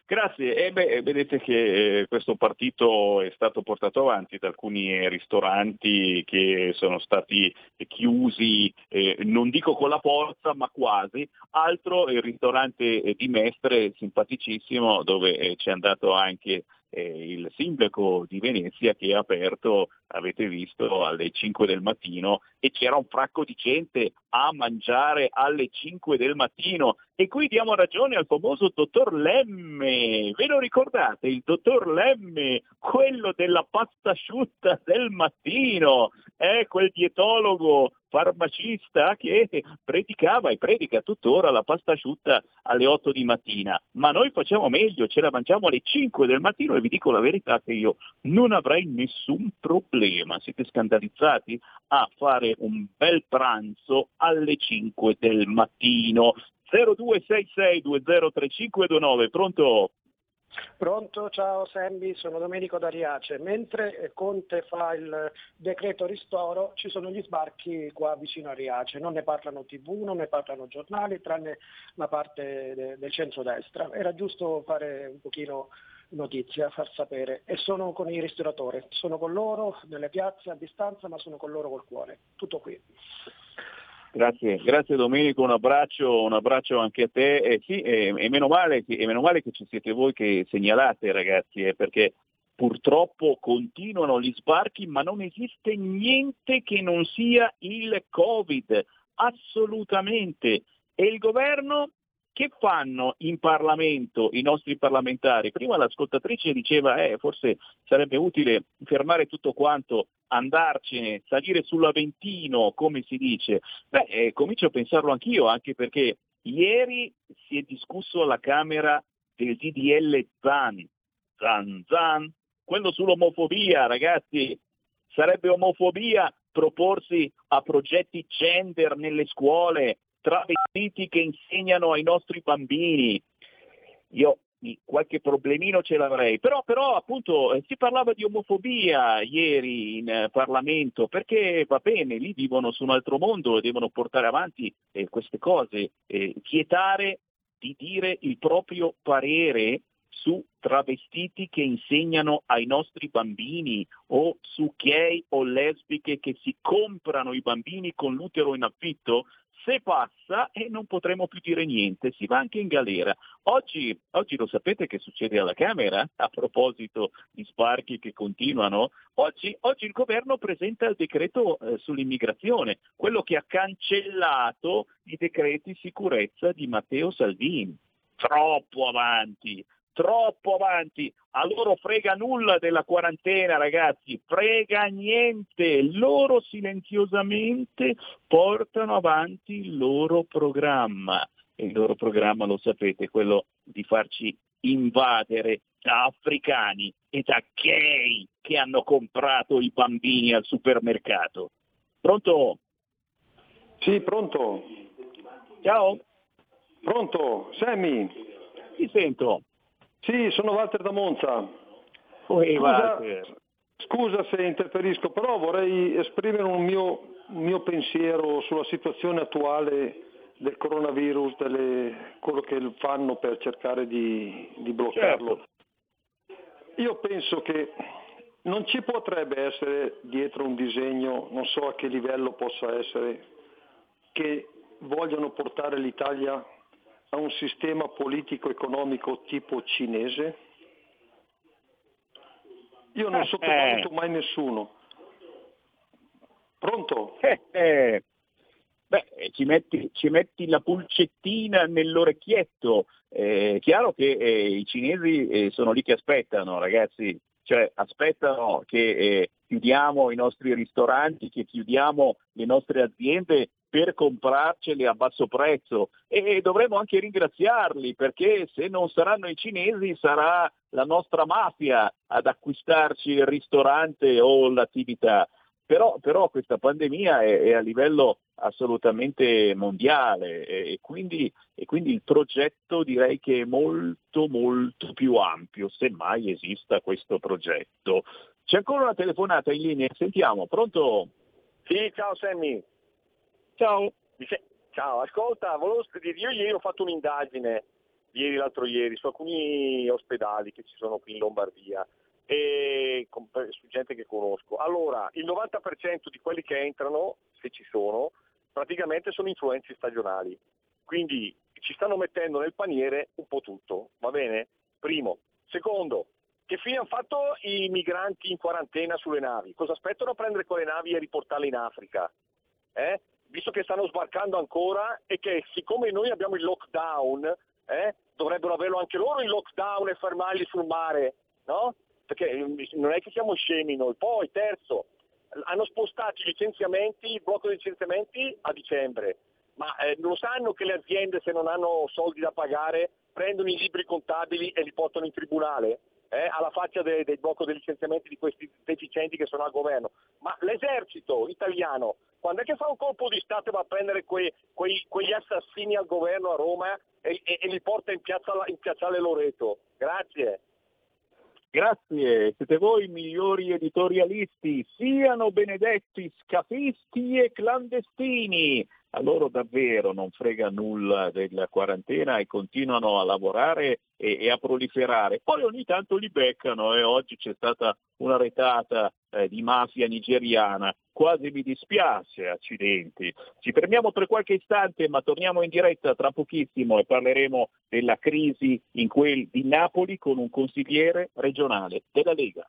Grazie, e beh, vedete che eh, questo partito è stato portato avanti da alcuni ristoranti che sono stati chiusi, eh, non dico con la forza, ma quasi. Altro è il ristorante eh, di Mestre, simpaticissimo, dove eh, c'è andato anche eh, il sindaco di Venezia che ha aperto, avete visto, alle 5 del mattino e c'era un fracco di gente a mangiare alle 5 del mattino. E qui diamo ragione al famoso dottor Lemme. Ve lo ricordate? Il dottor Lemme, quello della pasta asciutta del mattino, è quel dietologo farmacista che predicava e predica tuttora la pasta asciutta alle 8 di mattina, ma noi facciamo meglio, ce la mangiamo alle 5 del mattino e vi dico la verità che io non avrei nessun problema, siete scandalizzati a fare un bel pranzo alle 5 del mattino. 0266203529, pronto? Pronto, ciao Sammy, sono Domenico D'Ariace. Mentre Conte fa il decreto ristoro ci sono gli sbarchi qua vicino a Riace, non ne parlano tv, non ne parlano giornali, tranne la parte de- del centro-destra. Era giusto fare un pochino notizia, far sapere. E sono con i ristoratori, sono con loro nelle piazze a distanza, ma sono con loro col cuore. Tutto qui. Grazie, grazie Domenico, un abbraccio, un abbraccio anche a te. Eh, sì, e, e, meno male, e, meno male, che ci siete voi che segnalate ragazzi, eh, perché purtroppo continuano gli sbarchi, ma non esiste niente che non sia il Covid. assolutamente. E il governo che fanno in Parlamento i nostri parlamentari? Prima l'ascoltatrice diceva eh, forse sarebbe utile fermare tutto quanto, andarcene, salire sull'Aventino, come si dice. Beh, eh, comincio a pensarlo anch'io, anche perché ieri si è discusso alla Camera del DDL ZAN, ZAN, ZAN, quello sull'omofobia, ragazzi, sarebbe omofobia proporsi a progetti gender nelle scuole, travestiti che insegnano ai nostri bambini. Io qualche problemino ce l'avrei, però, però appunto eh, si parlava di omofobia ieri in eh, Parlamento, perché va bene, lì vivono su un altro mondo e devono portare avanti eh, queste cose, eh, vietare di dire il proprio parere su travestiti che insegnano ai nostri bambini o su gay o lesbiche che si comprano i bambini con l'utero in affitto, se passa e non potremo più dire niente, si va anche in galera. Oggi, oggi, lo sapete che succede alla Camera a proposito di sbarchi che continuano? Oggi, oggi il governo presenta il decreto eh, sull'immigrazione, quello che ha cancellato i decreti sicurezza di Matteo Salvini. Troppo avanti, troppo avanti. A loro frega nulla della quarantena, ragazzi, frega niente. Loro silenziosamente portano avanti il loro programma. E il loro programma, lo sapete, quello di farci invadere da africani e da gay che hanno comprato i bambini al supermercato. Pronto? Sì, pronto. Ciao. Pronto, Sammy. Ti sento. Sì, sono Walter da Monza. Scusa, scusa, se interferisco, però vorrei esprimere un mio, un mio pensiero sulla situazione attuale del coronavirus, delle, quello che fanno per cercare di, di bloccarlo. Certo. Io penso che non ci potrebbe essere dietro un disegno, non so a che livello possa essere, che vogliono portare l'Italia a un sistema politico-economico tipo cinese? Io non Eh, sottovaluto mai nessuno. Pronto? Eh, eh. Beh, ci metti, ci metti la pulcettina nell'orecchietto. È chiaro che eh, i cinesi eh, sono lì che aspettano, ragazzi. Cioè, aspettano che eh, chiudiamo i nostri ristoranti, che chiudiamo le nostre aziende per comprarcele a basso prezzo e dovremmo anche ringraziarli perché se non saranno i cinesi sarà la nostra mafia ad acquistarci il ristorante o l'attività. Però, però questa pandemia è, è, a livello assolutamente mondiale e, quindi, e, quindi, il progetto direi che è molto molto più ampio, se mai esista questo progetto. C'è ancora una telefonata in linea, sentiamo, pronto? Sì, ciao Sammy. Ciao. Ciao, ascolta, volevo dire, io ieri ho fatto un'indagine, ieri l'altro ieri, su alcuni ospedali che ci sono qui in Lombardia e su gente che conosco. Allora, il 90% di quelli che entrano, se ci sono, praticamente sono influenze stagionali. Quindi ci stanno mettendo nel paniere un po' tutto, va bene? Primo. Secondo, che fine hanno fatto i migranti in quarantena sulle navi? Cosa aspettano a prendere quelle navi e riportarle in Africa? Eh? Visto che stanno sbarcando ancora e che siccome noi abbiamo il lockdown, eh, dovrebbero averlo anche loro il lockdown e fermarli sul mare, no? Perché non è che siamo scemi noi. Poi, terzo, hanno spostato i licenziamenti, il blocco dei licenziamenti a dicembre. Ma eh, lo sanno che le aziende se non hanno soldi da pagare prendono i libri contabili e li portano in tribunale? Eh, alla faccia de- del blocco dei licenziamenti di questi deficienti che sono al governo. Ma l'esercito italiano, quando è che fa un colpo di Stato e va a prendere quei, quei, quegli assassini al governo a Roma e, e, e li porta in, piazza, in piazzale Loreto? Grazie. Grazie, siete voi migliori editorialisti, siano benedetti scafisti e clandestini. A loro davvero non frega nulla della quarantena e continuano a lavorare e, e a proliferare. Poi ogni tanto li beccano e oggi c'è stata una retata eh, di mafia nigeriana. Quasi mi dispiace, accidenti. Ci fermiamo per qualche istante, ma torniamo in diretta tra pochissimo e parleremo della crisi in quel di Napoli con un consigliere regionale della Lega.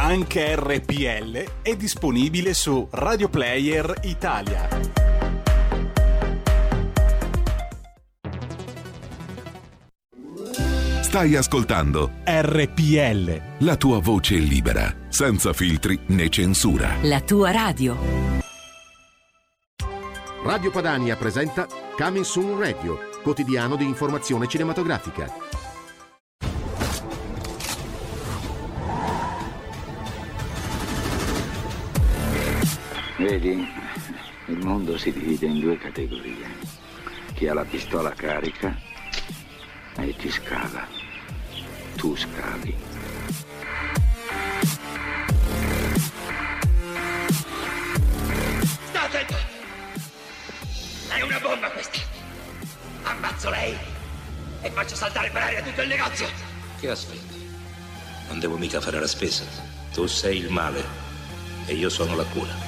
Anche RPL è disponibile su Radio Player Italia. Stai ascoltando RPL. la tua voce libera, senza filtri né censura. La tua radio. Radio Padania presenta Coming Soon Radio, quotidiano di informazione cinematografica. Vedi, il mondo si divide in due categorie. Chi ha la pistola carica e chi scava. Tu scavi. Sta attento! È una bomba questa! Ammazzo lei e faccio saltare per aria tutto il negozio! Che aspetti? Non devo mica fare la spesa. Tu sei il male e io sono la cura.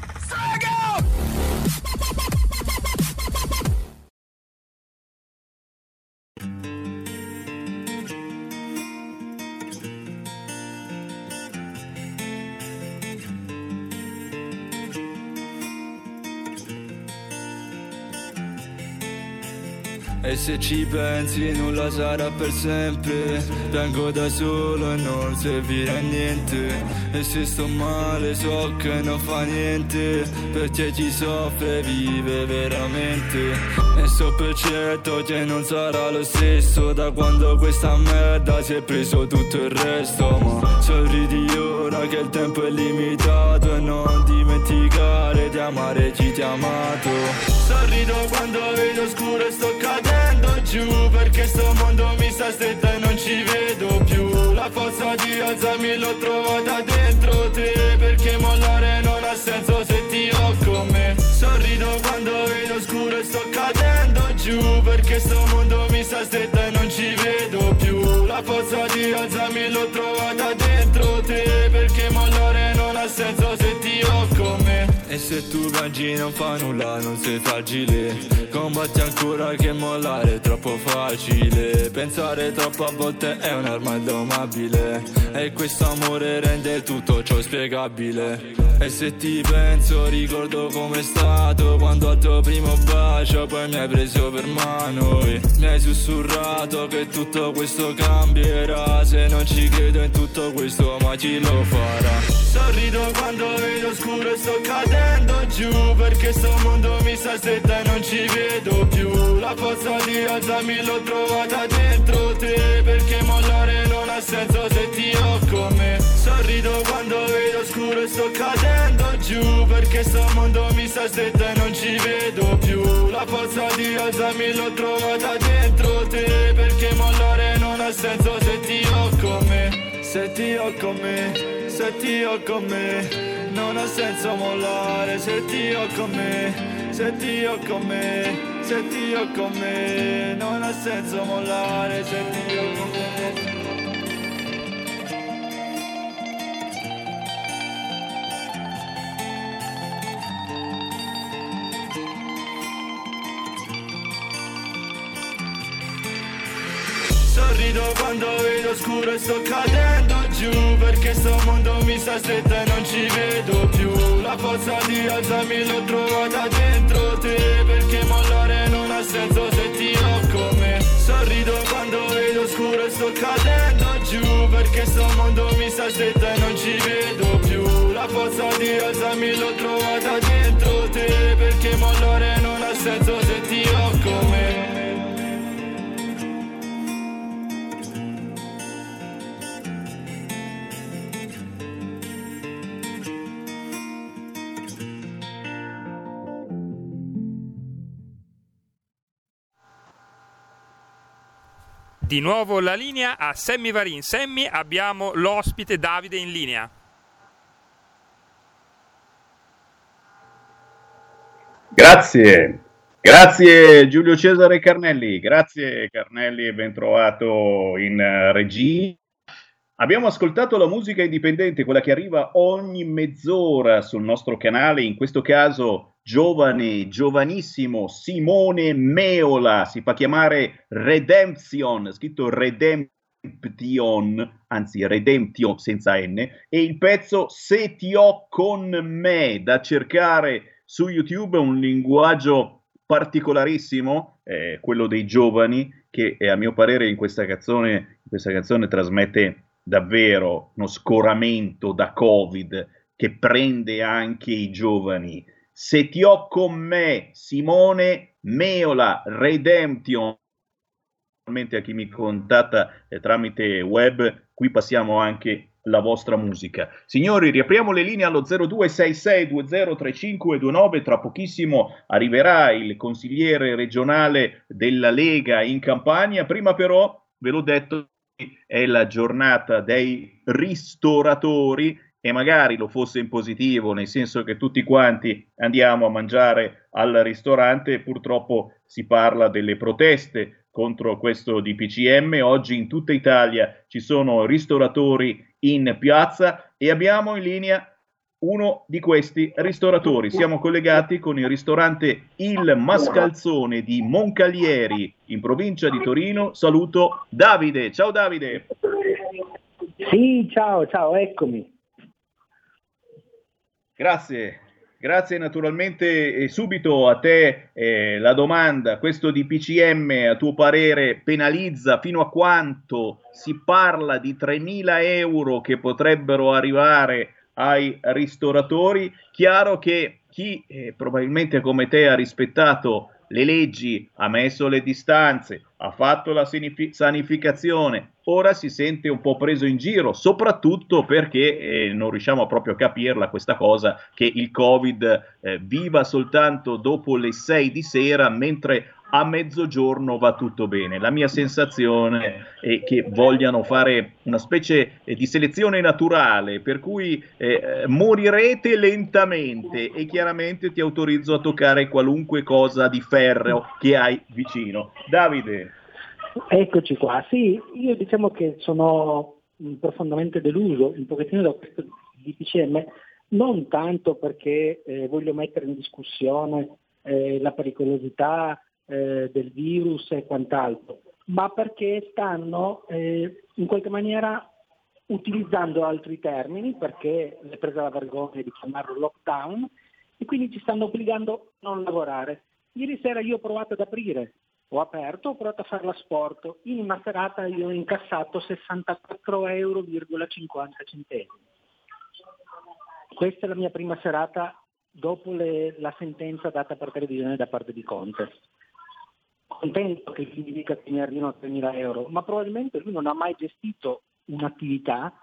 Se ci pensi nulla sarà per sempre. Vengo da solo e non servirà a niente. E se sto male so che non fa niente. Perché chi soffre vive veramente. E so per certo che non sarà lo stesso Da quando questa merda si è preso tutto il resto. Ma sorridi ora che il tempo è limitato E non dimenticare di amare chi ti ha amato. Sorrido quando vedo scuro e sto giù Perché sto mondo mi sta stretta e non ci vedo più. La forza di alzarmi l'ho trovata dentro te Perché mollare non ha senso se ti ho con me. Sorrido quando vedo scuro e sto cadendo giù Perché sto mondo mi sta stretta e non ci vedo più. La forza di alzarmi l'ho trovata dentro se tu mangi non fa nulla, non sei fragile. Combatti ancora che mollare è troppo facile. Pensare troppo a volte è un'arma indomabile E questo amore rende tutto ciò spiegabile. E se ti penso ricordo com'è stato Quando al tuo primo bacio poi mi hai preso per mano. E mi hai sussurrato che tutto questo cambierà. Se non ci credo in tutto questo ma chi lo farà? Sorrido quando vedo scuro e sto cadendo giù Perché sto mondo mi stretta e non ci vedo più. La forza di alzarmi l'ho trovata dentro te Perché mollare non ha senso se ti ho con me. Sorrido quando vedo scuro e sto cadendo giù Perché sto mondo mi stretta e non ci vedo più. La forza di alzarmi l'ho trovata dentro te Perché mollare non ha senso se ti ho con me se ti ho con me, se ti ho con me, non ha senso mollare, se ti ho con me, se ti ho con me, se ti ho con me, non ha senso mollare, se ti ho con me. Sorrido quando vedo scuro e sto cadendo giù Perché sto mondo mi sta stretta e non ci vedo più. La forza di alzarmi l'ho trovata dentro te Perché mollare non ha senso se ti ho con me Sorrido quando vedo scuro e sto cadendo giù Perché sto mondo mi sta stretta e non ci vedo più. La forza di alzarmi l'ho trovata dentro te Perché mollare non ha senso se ti ho Di nuovo la linea a Sammy Varin. Sammy, abbiamo l'ospite Davide in linea. Grazie, grazie Giulio Cesare Carnelli, grazie Carnelli e ben trovato in eh, regia. Abbiamo ascoltato la musica indipendente, quella che arriva ogni mezz'ora sul nostro canale, in questo caso giovane, giovanissimo Simone Meola, si fa chiamare Redemption, scritto Redemption, anzi Redemption senza N, e il pezzo Se ti ho con me, da cercare su YouTube, un linguaggio particolarissimo, eh, quello dei giovani, che a mio parere in questa canzone, in questa canzone trasmette davvero uno scoramento da Covid che prende anche i giovani. Se ti ho con me, Simone Meola Redemption, a chi mi contatta eh, tramite web, qui passiamo anche la vostra musica. Signori, riapriamo le linee allo 0266203529, tra pochissimo arriverà il consigliere regionale della Lega in Campania, prima però, ve l'ho detto, è la giornata dei ristoratori e magari lo fosse in positivo, nel senso che tutti quanti andiamo a mangiare al ristorante, purtroppo si parla delle proteste contro questo DPCM. Oggi in tutta Italia ci sono ristoratori in piazza e abbiamo in linea uno di questi ristoratori. Siamo collegati con il ristorante Il Mascalzone di Moncalieri in provincia di Torino. Saluto Davide. Ciao Davide. Sì, ciao, ciao, eccomi. Grazie. Grazie naturalmente e subito a te eh, la domanda, questo di PCM a tuo parere penalizza fino a quanto si parla di 3.000 euro che potrebbero arrivare ai ristoratori. Chiaro che chi eh, probabilmente come te ha rispettato le leggi, ha messo le distanze, ha fatto la sanificazione, ora si sente un po' preso in giro, soprattutto perché eh, non riusciamo proprio a capirla questa cosa che il Covid eh, viva soltanto dopo le 6 di sera, mentre a mezzogiorno va tutto bene. La mia sensazione è che vogliano fare una specie di selezione naturale, per cui eh, morirete lentamente e chiaramente ti autorizzo a toccare qualunque cosa di ferro che hai vicino. Davide. Eccoci qua, sì, io diciamo che sono profondamente deluso un pochettino da questo DPCM, non tanto perché eh, voglio mettere in discussione eh, la pericolosità eh, del virus e quant'altro, ma perché stanno eh, in qualche maniera utilizzando altri termini, perché è presa la vergogna di chiamarlo lockdown, e quindi ci stanno obbligando a non lavorare. Ieri sera io ho provato ad aprire, ho aperto, ho provato a fare l'asporto, in una serata io ho incassato 64,50 euro. Questa è la mia prima serata dopo le, la sentenza data per televisione da parte di Conte contento che gli dica che mi arrivano 3.000 euro, ma probabilmente lui non ha mai gestito un'attività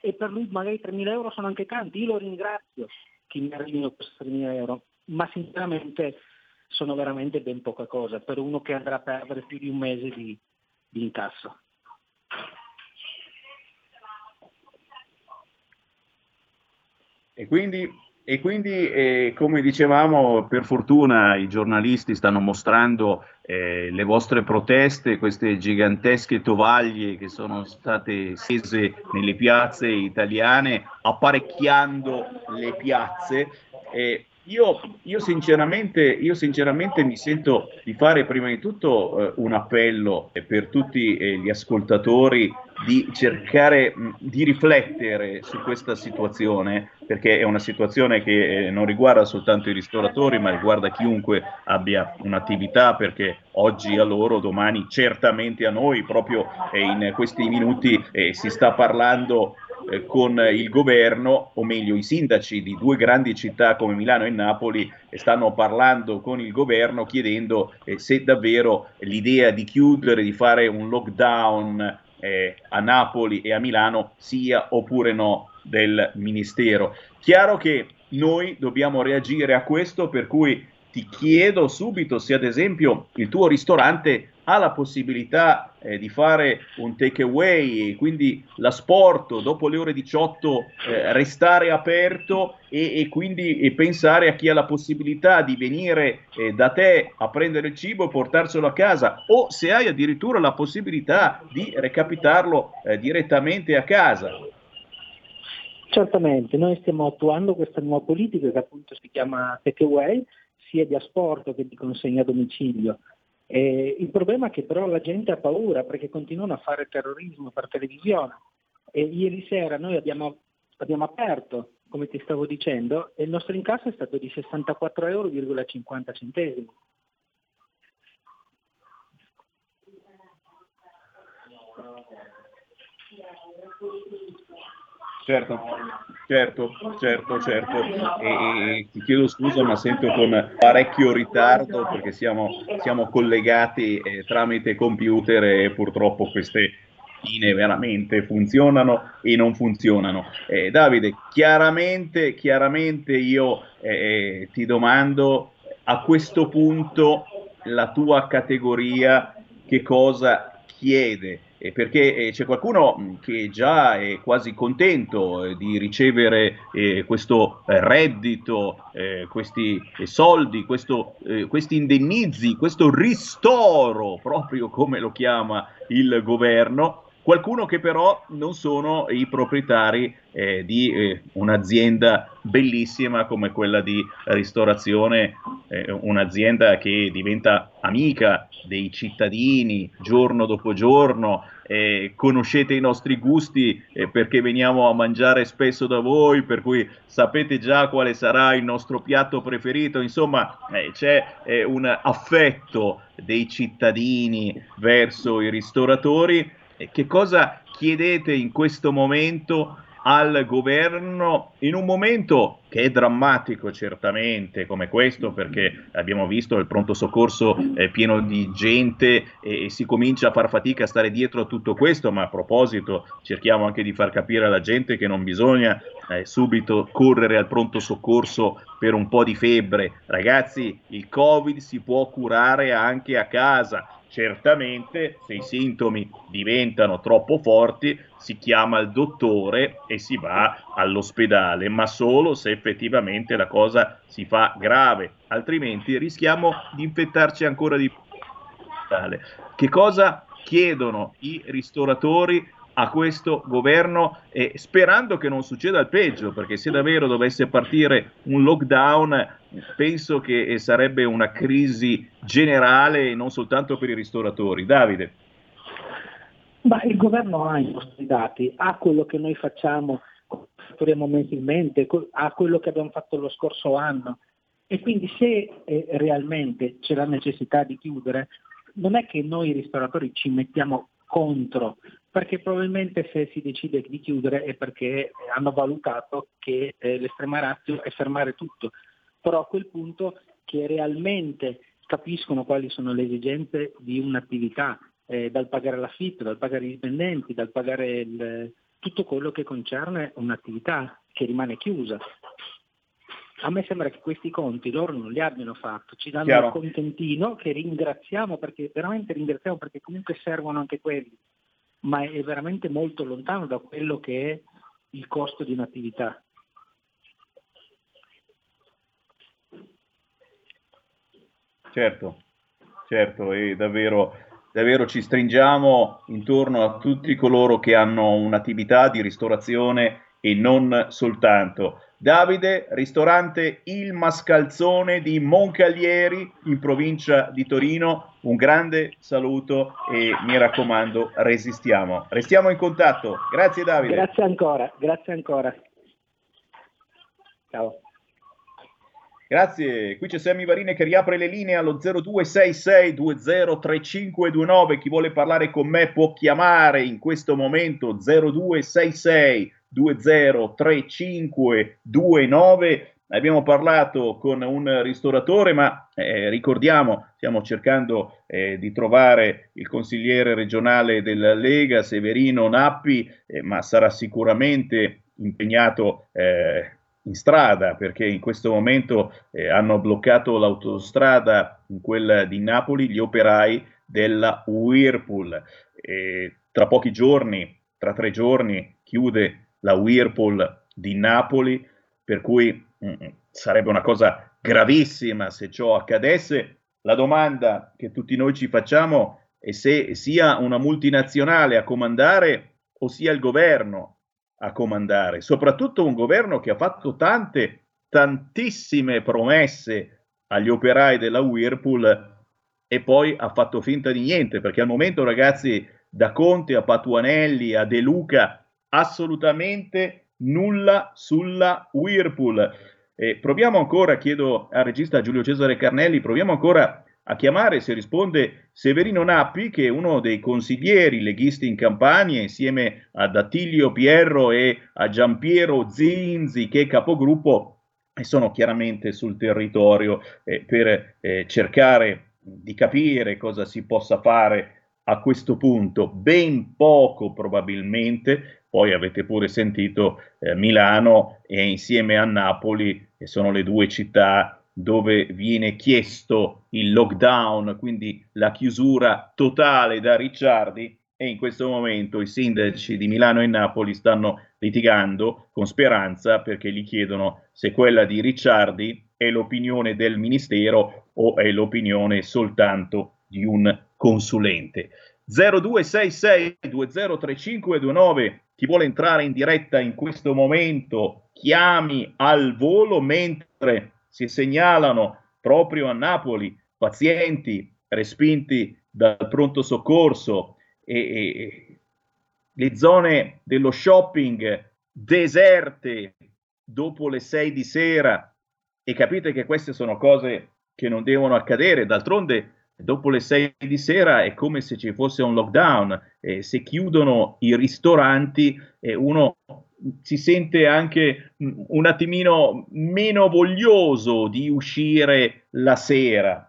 e per lui magari 3.000 euro sono anche tanti. Io lo ringrazio che mi arrivino questi 3.000 euro, ma sinceramente sono veramente ben poca cosa per uno che andrà a perdere più di un mese di, di incasso. E quindi e quindi, eh, come dicevamo, per fortuna i giornalisti stanno mostrando eh, le vostre proteste, queste gigantesche tovaglie che sono state scese nelle piazze italiane, apparecchiando le piazze. Eh, io, io, sinceramente, io, sinceramente, mi sento di fare prima di tutto eh, un appello per tutti eh, gli ascoltatori di cercare mh, di riflettere su questa situazione, perché è una situazione che eh, non riguarda soltanto i ristoratori, ma riguarda chiunque abbia un'attività, perché oggi a loro, domani certamente a noi, proprio eh, in questi minuti eh, si sta parlando eh, con il governo, o meglio i sindaci di due grandi città come Milano e Napoli stanno parlando con il governo chiedendo eh, se davvero l'idea di chiudere, di fare un lockdown eh, a Napoli e a Milano sia oppure no del Ministero. Chiaro che noi dobbiamo reagire a questo, per cui ti chiedo subito se ad esempio il tuo ristorante ha la possibilità eh, di fare un takeaway quindi l'asporto dopo le ore 18 eh, restare aperto e, e quindi e pensare a chi ha la possibilità di venire eh, da te a prendere il cibo e portarselo a casa o se hai addirittura la possibilità di recapitarlo eh, direttamente a casa. Certamente, noi stiamo attuando questa nuova politica che appunto si chiama takeaway, sia di asporto che di consegna a domicilio. Eh, il problema è che però la gente ha paura perché continuano a fare terrorismo per televisione. E ieri sera noi abbiamo, abbiamo aperto, come ti stavo dicendo, e il nostro incasso è stato di 64,50 euro. Certo, certo, certo, certo. E, e, ti chiedo scusa, ma sento con parecchio ritardo perché siamo, siamo collegati eh, tramite computer e purtroppo queste linee veramente funzionano e non funzionano. Eh, Davide, chiaramente, chiaramente io eh, eh ti domando a questo punto la tua categoria che cosa chiede perché eh, c'è qualcuno mm, che già è quasi contento eh, di ricevere eh, questo eh, reddito, eh, questi soldi, questo, questi indennizi, questo ristoro, proprio come lo chiama il governo, qualcuno che però non sono i proprietari eh, di eh, un'azienda bellissima come quella di ristorazione, eh, un'azienda che diventa amica dei cittadini giorno dopo giorno, eh, conoscete i nostri gusti eh, perché veniamo a mangiare spesso da voi, per cui sapete già quale sarà il nostro piatto preferito, insomma eh, c'è un affetto dei cittadini verso i ristoratori che cosa chiedete in questo momento al governo in un momento che è drammatico certamente come questo perché abbiamo visto il pronto soccorso è pieno di gente e, e, si comincia a far fatica a stare dietro a tutto questo ma a proposito cerchiamo anche di far capire alla gente che non bisogna eh, subito correre al pronto soccorso per un po' di febbre. Ragazzi il covid si può curare anche a casa. Certamente, se i sintomi diventano troppo forti, si chiama il dottore e si va all'ospedale, ma solo se effettivamente la cosa si fa grave, altrimenti rischiamo di infettarci ancora di più. Che cosa chiedono i ristoratori a questo governo e sperando che non succeda il peggio, perché se davvero dovesse partire un lockdown, penso che sarebbe una crisi generale non soltanto per i ristoratori. Davide. Ma il governo ha i nostri dati, ha quello che noi facciamo, fatturiamo mensilmente, ha quello che abbiamo fatto lo scorso anno. E quindi se eh, realmente c'è la necessità di chiudere, non è che noi ristoratori ci mettiamo contro, perché probabilmente se si decide di chiudere è perché hanno valutato che eh, l'estrema razio è fermare tutto, però a quel punto che realmente capiscono quali sono le esigenze di un'attività, eh, dal pagare l'affitto, dal pagare i dipendenti, dal pagare il, tutto quello che concerne un'attività che rimane chiusa. A me sembra che questi conti loro non li abbiano fatto, ci danno Chiaro. un contentino che ringraziamo perché veramente ringraziamo perché comunque servono anche quelli, ma è veramente molto lontano da quello che è il costo di un'attività. Certo, certo, e davvero, davvero ci stringiamo intorno a tutti coloro che hanno un'attività di ristorazione e non soltanto. Davide, ristorante Il Mascalzone di Moncalieri in provincia di Torino. Un grande saluto e mi raccomando, resistiamo. Restiamo in contatto. Grazie Davide. Grazie ancora, grazie ancora. Ciao. Grazie, qui c'è Sammy Varine che riapre le linee allo 0266203529. Chi vuole parlare con me può chiamare in questo momento 0266203529. Abbiamo parlato con un ristoratore, ma eh, ricordiamo, stiamo cercando eh, di trovare il consigliere regionale della Lega, Severino Nappi, eh, ma sarà sicuramente impegnato eh, in strada perché in questo momento eh, hanno bloccato l'autostrada, quella di Napoli, gli operai della Whirlpool. E tra pochi giorni, tra tre giorni, chiude la Whirlpool di Napoli, per cui mh, mm, sarebbe una cosa gravissima se ciò accadesse. La domanda che tutti noi ci facciamo è se sia una multinazionale a comandare o sia il governo a comandare, soprattutto un governo che ha fatto tante, tantissime promesse agli operai della Whirlpool e poi ha fatto finta di niente, perché al momento ragazzi da Conte a Patuanelli a De Luca assolutamente nulla sulla Whirlpool. Eh, proviamo ancora, chiedo al regista Giulio Cesare Carnelli, proviamo ancora a chiamare, se risponde Severino Nappi, che è uno dei consiglieri leghisti in Campania, insieme ad Attilio Pierro e a Giampiero Zinzi, che è capogruppo, e sono chiaramente sul territorio eh, per eh, cercare di capire cosa si possa fare a questo punto. Ben poco probabilmente, poi avete pure sentito eh, Milano e insieme a Napoli, che sono le due città dove viene chiesto il lockdown, quindi la chiusura totale da Ricciardi e in questo momento i sindaci di Milano e Napoli stanno litigando con speranza perché gli chiedono se quella di Ricciardi è l'opinione del ministero o è l'opinione soltanto di un consulente. 0266203529 chi vuole entrare in diretta in questo momento chiami al volo mentre si segnalano proprio a Napoli pazienti respinti dal pronto soccorso e, e le zone dello shopping deserte dopo le sei di sera e capite che queste sono cose che non devono accadere. D'altronde, dopo le sei di sera è come se ci fosse un lockdown. Eh, se chiudono i ristoranti, eh, uno si sente anche un attimino meno voglioso di uscire la sera.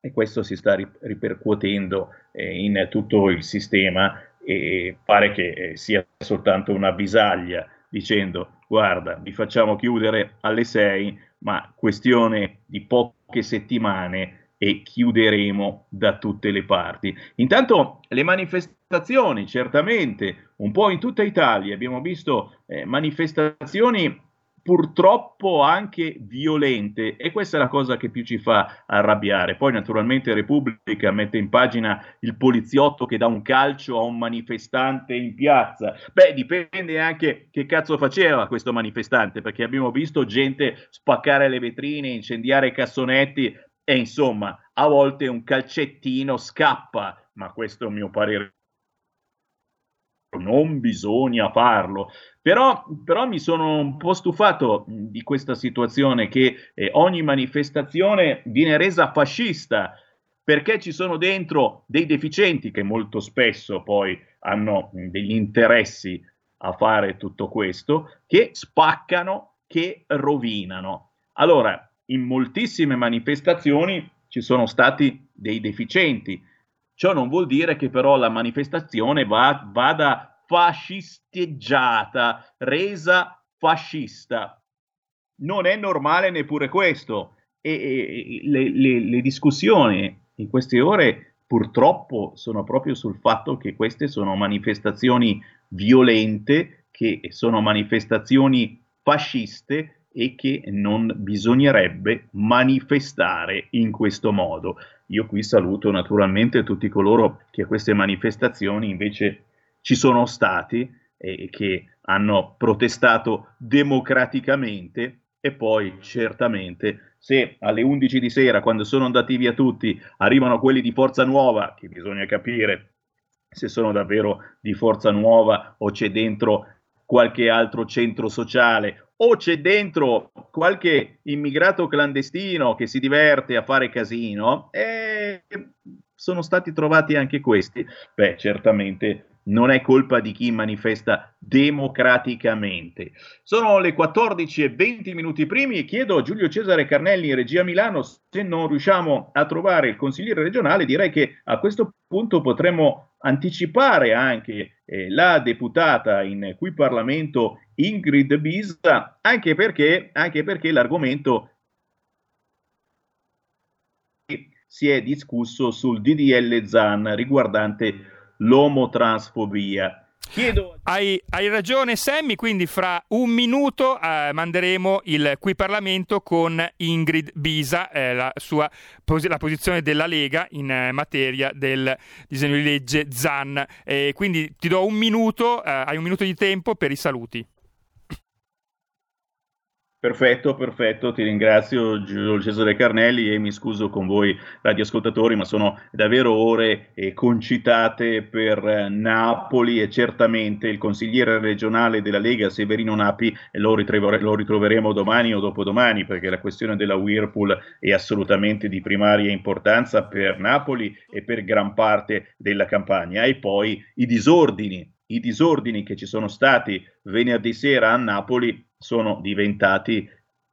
E questo si sta ripercuotendo eh, in tutto il sistema e pare che eh, sia soltanto una bisaglia dicendo guarda vi facciamo chiudere alle 6 ma questione di poche settimane e chiuderemo da tutte le parti. Intanto le manifestazioni, certamente, un po' in tutta Italia, abbiamo visto eh, manifestazioni purtroppo anche violente e questa è la cosa che più ci fa arrabbiare. Poi naturalmente Repubblica mette in pagina il poliziotto che dà un calcio a un manifestante in piazza. Beh, dipende anche che cazzo faceva questo manifestante, perché abbiamo visto gente spaccare le vetrine, incendiare cassonetti e insomma, a volte un calcettino scappa, ma questo è un mio parere non bisogna farlo. Però, però, mi sono un po' stufato di questa situazione che eh, ogni manifestazione viene resa fascista perché ci sono dentro dei deficienti che molto spesso poi hanno degli interessi a fare tutto questo, che spaccano, che rovinano. Allora, in moltissime manifestazioni ci sono stati dei deficienti. Ciò non vuol dire che però la manifestazione va, vada fascisteggiata, resa fascista. Non è normale neppure questo. E, e le, le, le discussioni in queste ore purtroppo sono proprio sul fatto che queste sono manifestazioni violente, che sono manifestazioni fasciste e che non bisognerebbe manifestare in questo modo. Io qui saluto naturalmente tutti coloro che a queste manifestazioni invece ci sono stati e che hanno protestato democraticamente e poi certamente se alle 11 di sera, quando sono andati via tutti, arrivano quelli di Forza Nuova, che bisogna capire se sono davvero di Forza Nuova o c'è dentro qualche altro centro sociale o c'è dentro qualche immigrato clandestino che si diverte a fare casino, e sono stati trovati anche questi. Beh, certamente non è colpa di chi manifesta democraticamente. Sono le 14 e 20 minuti primi e chiedo a Giulio Cesare Carnelli in regia Milano se non riusciamo a trovare il consigliere regionale, direi che a questo punto potremmo anticipare anche eh, la deputata in cui Parlamento Ingrid Bisa, anche perché, anche perché l'argomento si è discusso sul DDL ZAN riguardante l'omotransfobia. Chiedo... Hai, hai, ragione Sammy, quindi fra un minuto eh, manderemo il qui Parlamento con Ingrid Bisa, eh, la, sua, la posizione della Lega in eh, materia del disegno di legge ZAN. quindi ti do un minuto, eh, hai un minuto di tempo per i saluti. Perfetto, perfetto, ti ringrazio Giulio Cesare Carnelli e mi scuso con voi radioascoltatori, ma sono davvero ore eh, concitate per eh, Napoli e certamente il consigliere regionale della Lega Severino Napi lo, ritrover- lo ritroveremo domani o dopodomani perché la questione della Whirlpool è assolutamente di primaria importanza per Napoli e per gran parte della campagna. E poi i disordini i disordini che ci sono stati venerdì sera a Napoli sono diventati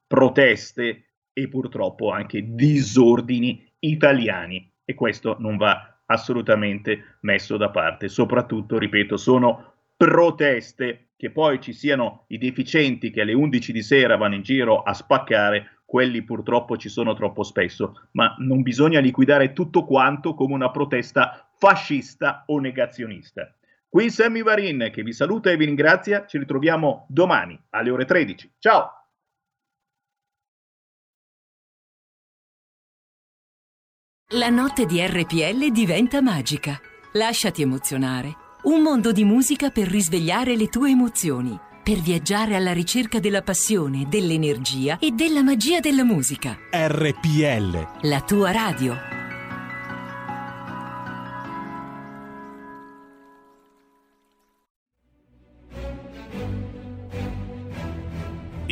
proteste e purtroppo anche disordini italiani e questo non va assolutamente messo da parte. Soprattutto, ripeto, sono proteste che poi ci siano i deficienti che alle 11 di sera vanno in giro a spaccare, quelli purtroppo ci sono troppo spesso, ma non bisogna liquidare tutto quanto come una protesta fascista o negazionista. Qui Sammy Varin che vi saluta e vi ringrazia. Ci ritroviamo domani alle ore 13. Ciao! La notte di RPL diventa magica. Lasciati emozionare. Un mondo di musica per risvegliare le tue emozioni. Per viaggiare alla ricerca della passione, dell'energia e della magia della musica. RPL. La tua radio.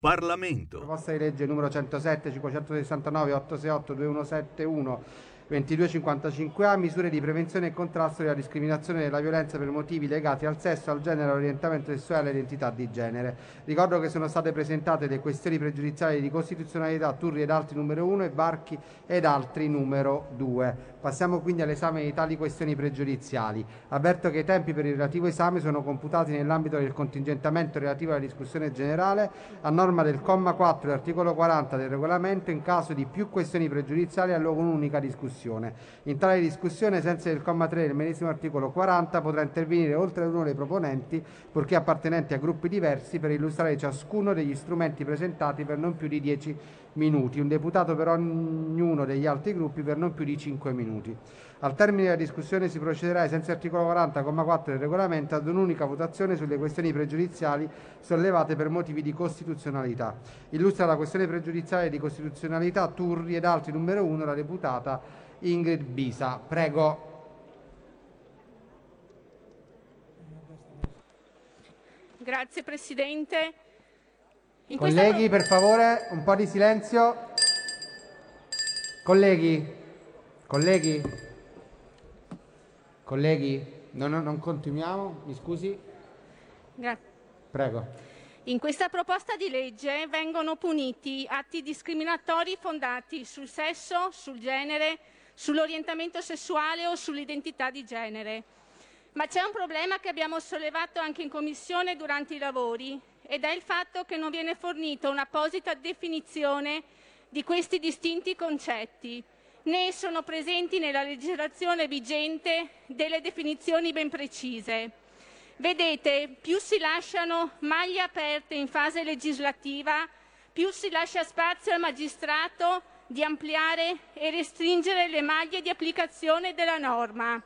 Parlamento. Proposta di legge numero 107, 569, 868, 2171 2255A misure di prevenzione e contrasto della discriminazione e della violenza per motivi legati al sesso, al genere, all'orientamento sessuale e all'identità di genere. Ricordo che sono state presentate le questioni pregiudiziali di costituzionalità Turri ed altri numero 1 e Barchi ed altri numero 2. Passiamo quindi all'esame di tali questioni pregiudiziali. Avverto che i tempi per il relativo esame sono computati nell'ambito del contingentamento relativo alla discussione generale a norma del comma 4 dell'articolo 40 del regolamento in caso di più questioni pregiudiziali a luogo un'unica discussione. In tale discussione, sensi del comma 3 del medesimo articolo 40, potrà intervenire oltre ad uno dei proponenti, purché appartenenti a gruppi diversi, per illustrare ciascuno degli strumenti presentati per non più di 10 minuti, un deputato per ognuno degli altri gruppi per non più di 5 minuti. Al termine della discussione si procederà ai sensi dell'articolo 40,4 del regolamento ad un'unica votazione sulle questioni pregiudiziali sollevate per motivi di costituzionalità. Illustra la questione pregiudiziale di costituzionalità Turri ed altri numero 1 la deputata Ingrid Bisa. Prego. Grazie Presidente. Colleghi, per favore, un po' di silenzio. Colleghi, colleghi, colleghi, no, no, non continuiamo, mi scusi. Grazie. Prego. In questa proposta di legge vengono puniti atti discriminatori fondati sul sesso, sul genere, sull'orientamento sessuale o sull'identità di genere. Ma c'è un problema che abbiamo sollevato anche in Commissione durante i lavori ed è il fatto che non viene fornita un'apposita definizione di questi distinti concetti, né sono presenti nella legislazione vigente delle definizioni ben precise. Vedete, più si lasciano maglie aperte in fase legislativa, più si lascia spazio al magistrato di ampliare e restringere le maglie di applicazione della norma.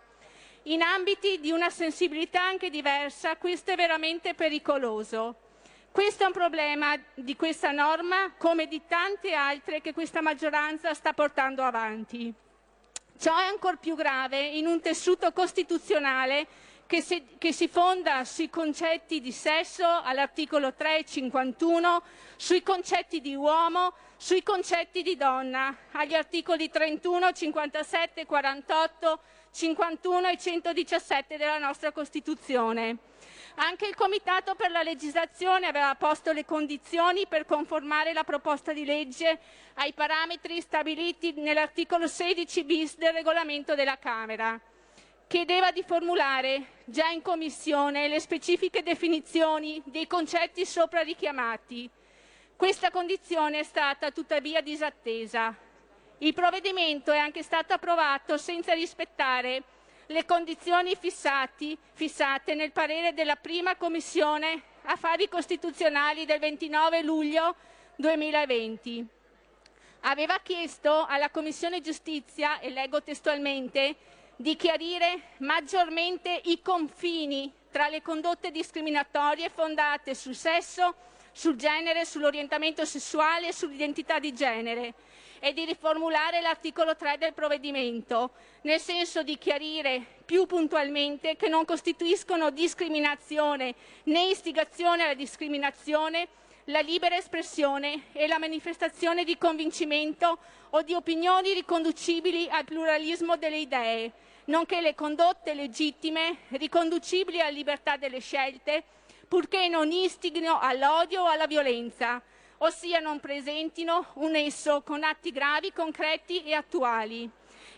In ambiti di una sensibilità anche diversa, questo è veramente pericoloso. Questo è un problema di questa norma, come di tante altre che questa maggioranza sta portando avanti. Ciò è ancor più grave in un tessuto costituzionale che si, che si, fonda sui concetti di sesso all'articolo 3 e 51, sui concetti di uomo, sui concetti di donna agli articoli 31, 57, 48, 51 e 117 della nostra Costituzione. Anche il Comitato per la legislazione aveva posto le condizioni per conformare la proposta di legge ai parametri stabiliti nell'articolo 16 bis del regolamento della Camera. Chiedeva di formulare già in Commissione le specifiche definizioni dei concetti sopra richiamati. Questa condizione è stata tuttavia disattesa. Il provvedimento è anche stato approvato senza rispettare le condizioni fissati, fissate nel parere della prima Commissione Affari Costituzionali del 29 luglio 2020. Aveva chiesto alla Commissione Giustizia, e leggo testualmente, di chiarire maggiormente i confini tra le condotte discriminatorie fondate sul sesso, sul genere, sull'orientamento sessuale e sull'identità di genere e di riformulare l'articolo 3 del provvedimento, nel senso di chiarire più puntualmente che non costituiscono discriminazione né istigazione alla discriminazione la libera espressione e la manifestazione di convincimento o di opinioni riconducibili al pluralismo delle idee, nonché le condotte legittime riconducibili alla libertà delle scelte, purché non istighino all'odio o alla violenza, ossia non presentino un nesso con atti gravi, concreti e attuali.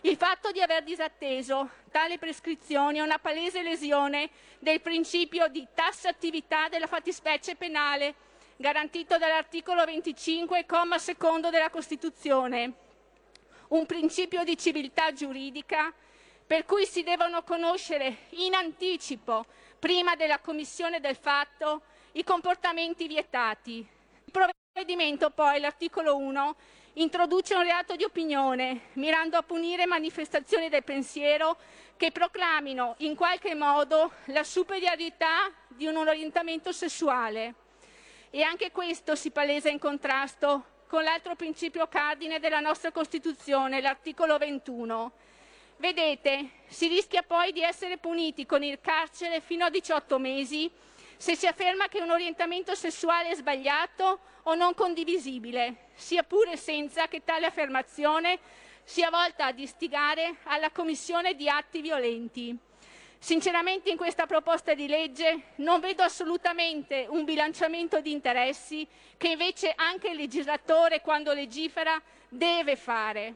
Il fatto di aver disatteso tale prescrizione è una palese lesione del principio di tassatività della fattispecie penale garantito dall'articolo 25, comma secondo della Costituzione, un principio di civiltà giuridica per cui si devono conoscere in anticipo, prima della commissione del fatto, i comportamenti vietati, provvedimento poi, l'articolo 1, introduce un reato di opinione, mirando a punire manifestazioni del pensiero che proclamino in qualche modo la superiorità di un orientamento sessuale. E anche questo si palesa in contrasto con l'altro principio cardine della nostra Costituzione, l'articolo 21. Vedete, si rischia poi di essere puniti con il carcere fino a 18 mesi se si afferma che un orientamento sessuale è sbagliato o non condivisibile, sia pure senza che tale affermazione sia volta ad istigare alla commissione di atti violenti. Sinceramente in questa proposta di legge non vedo assolutamente un bilanciamento di interessi che invece anche il legislatore quando legifera deve fare.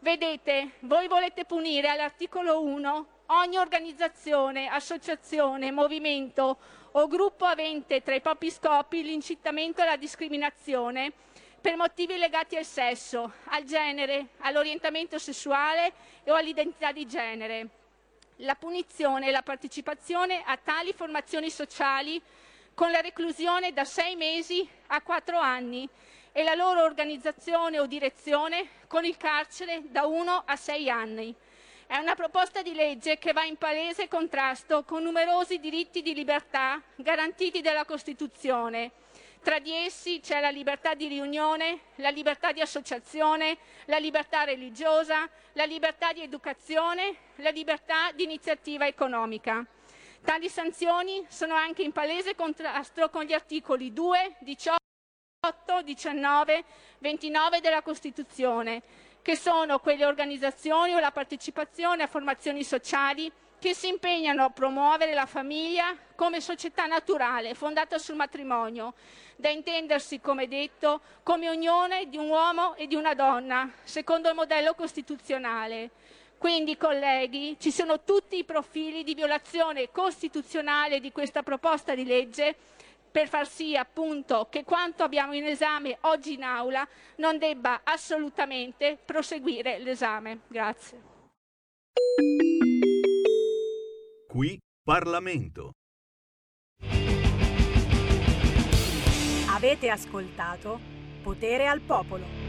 Vedete, voi volete punire all'articolo 1 ogni organizzazione, associazione, movimento o gruppo avente tra i propri scopi l'incitamento alla discriminazione per motivi legati al sesso, al genere, all'orientamento sessuale o all'identità di genere. La punizione e la partecipazione a tali formazioni sociali con la reclusione da sei mesi a quattro anni e la loro organizzazione o direzione con il carcere da uno a sei anni. È una proposta di legge che va in palese contrasto con numerosi diritti di libertà garantiti dalla Costituzione. Tra di essi c'è la libertà di riunione, la libertà di associazione, la libertà religiosa, la libertà di educazione, la libertà di iniziativa economica. Tali sanzioni sono anche in palese contrasto con gli articoli 2, 18 8, 19, 29 della Costituzione, che sono quelle organizzazioni o la partecipazione a formazioni sociali che si impegnano a promuovere la famiglia come società naturale fondata sul matrimonio, da intendersi, come detto, come unione di un uomo e di una donna, secondo il modello costituzionale. Quindi, colleghi, ci sono tutti i profili di violazione costituzionale di questa proposta di legge per far sì appunto che quanto abbiamo in esame oggi in aula non debba assolutamente proseguire l'esame. Grazie. Qui Parlamento. Avete ascoltato Potere al Popolo.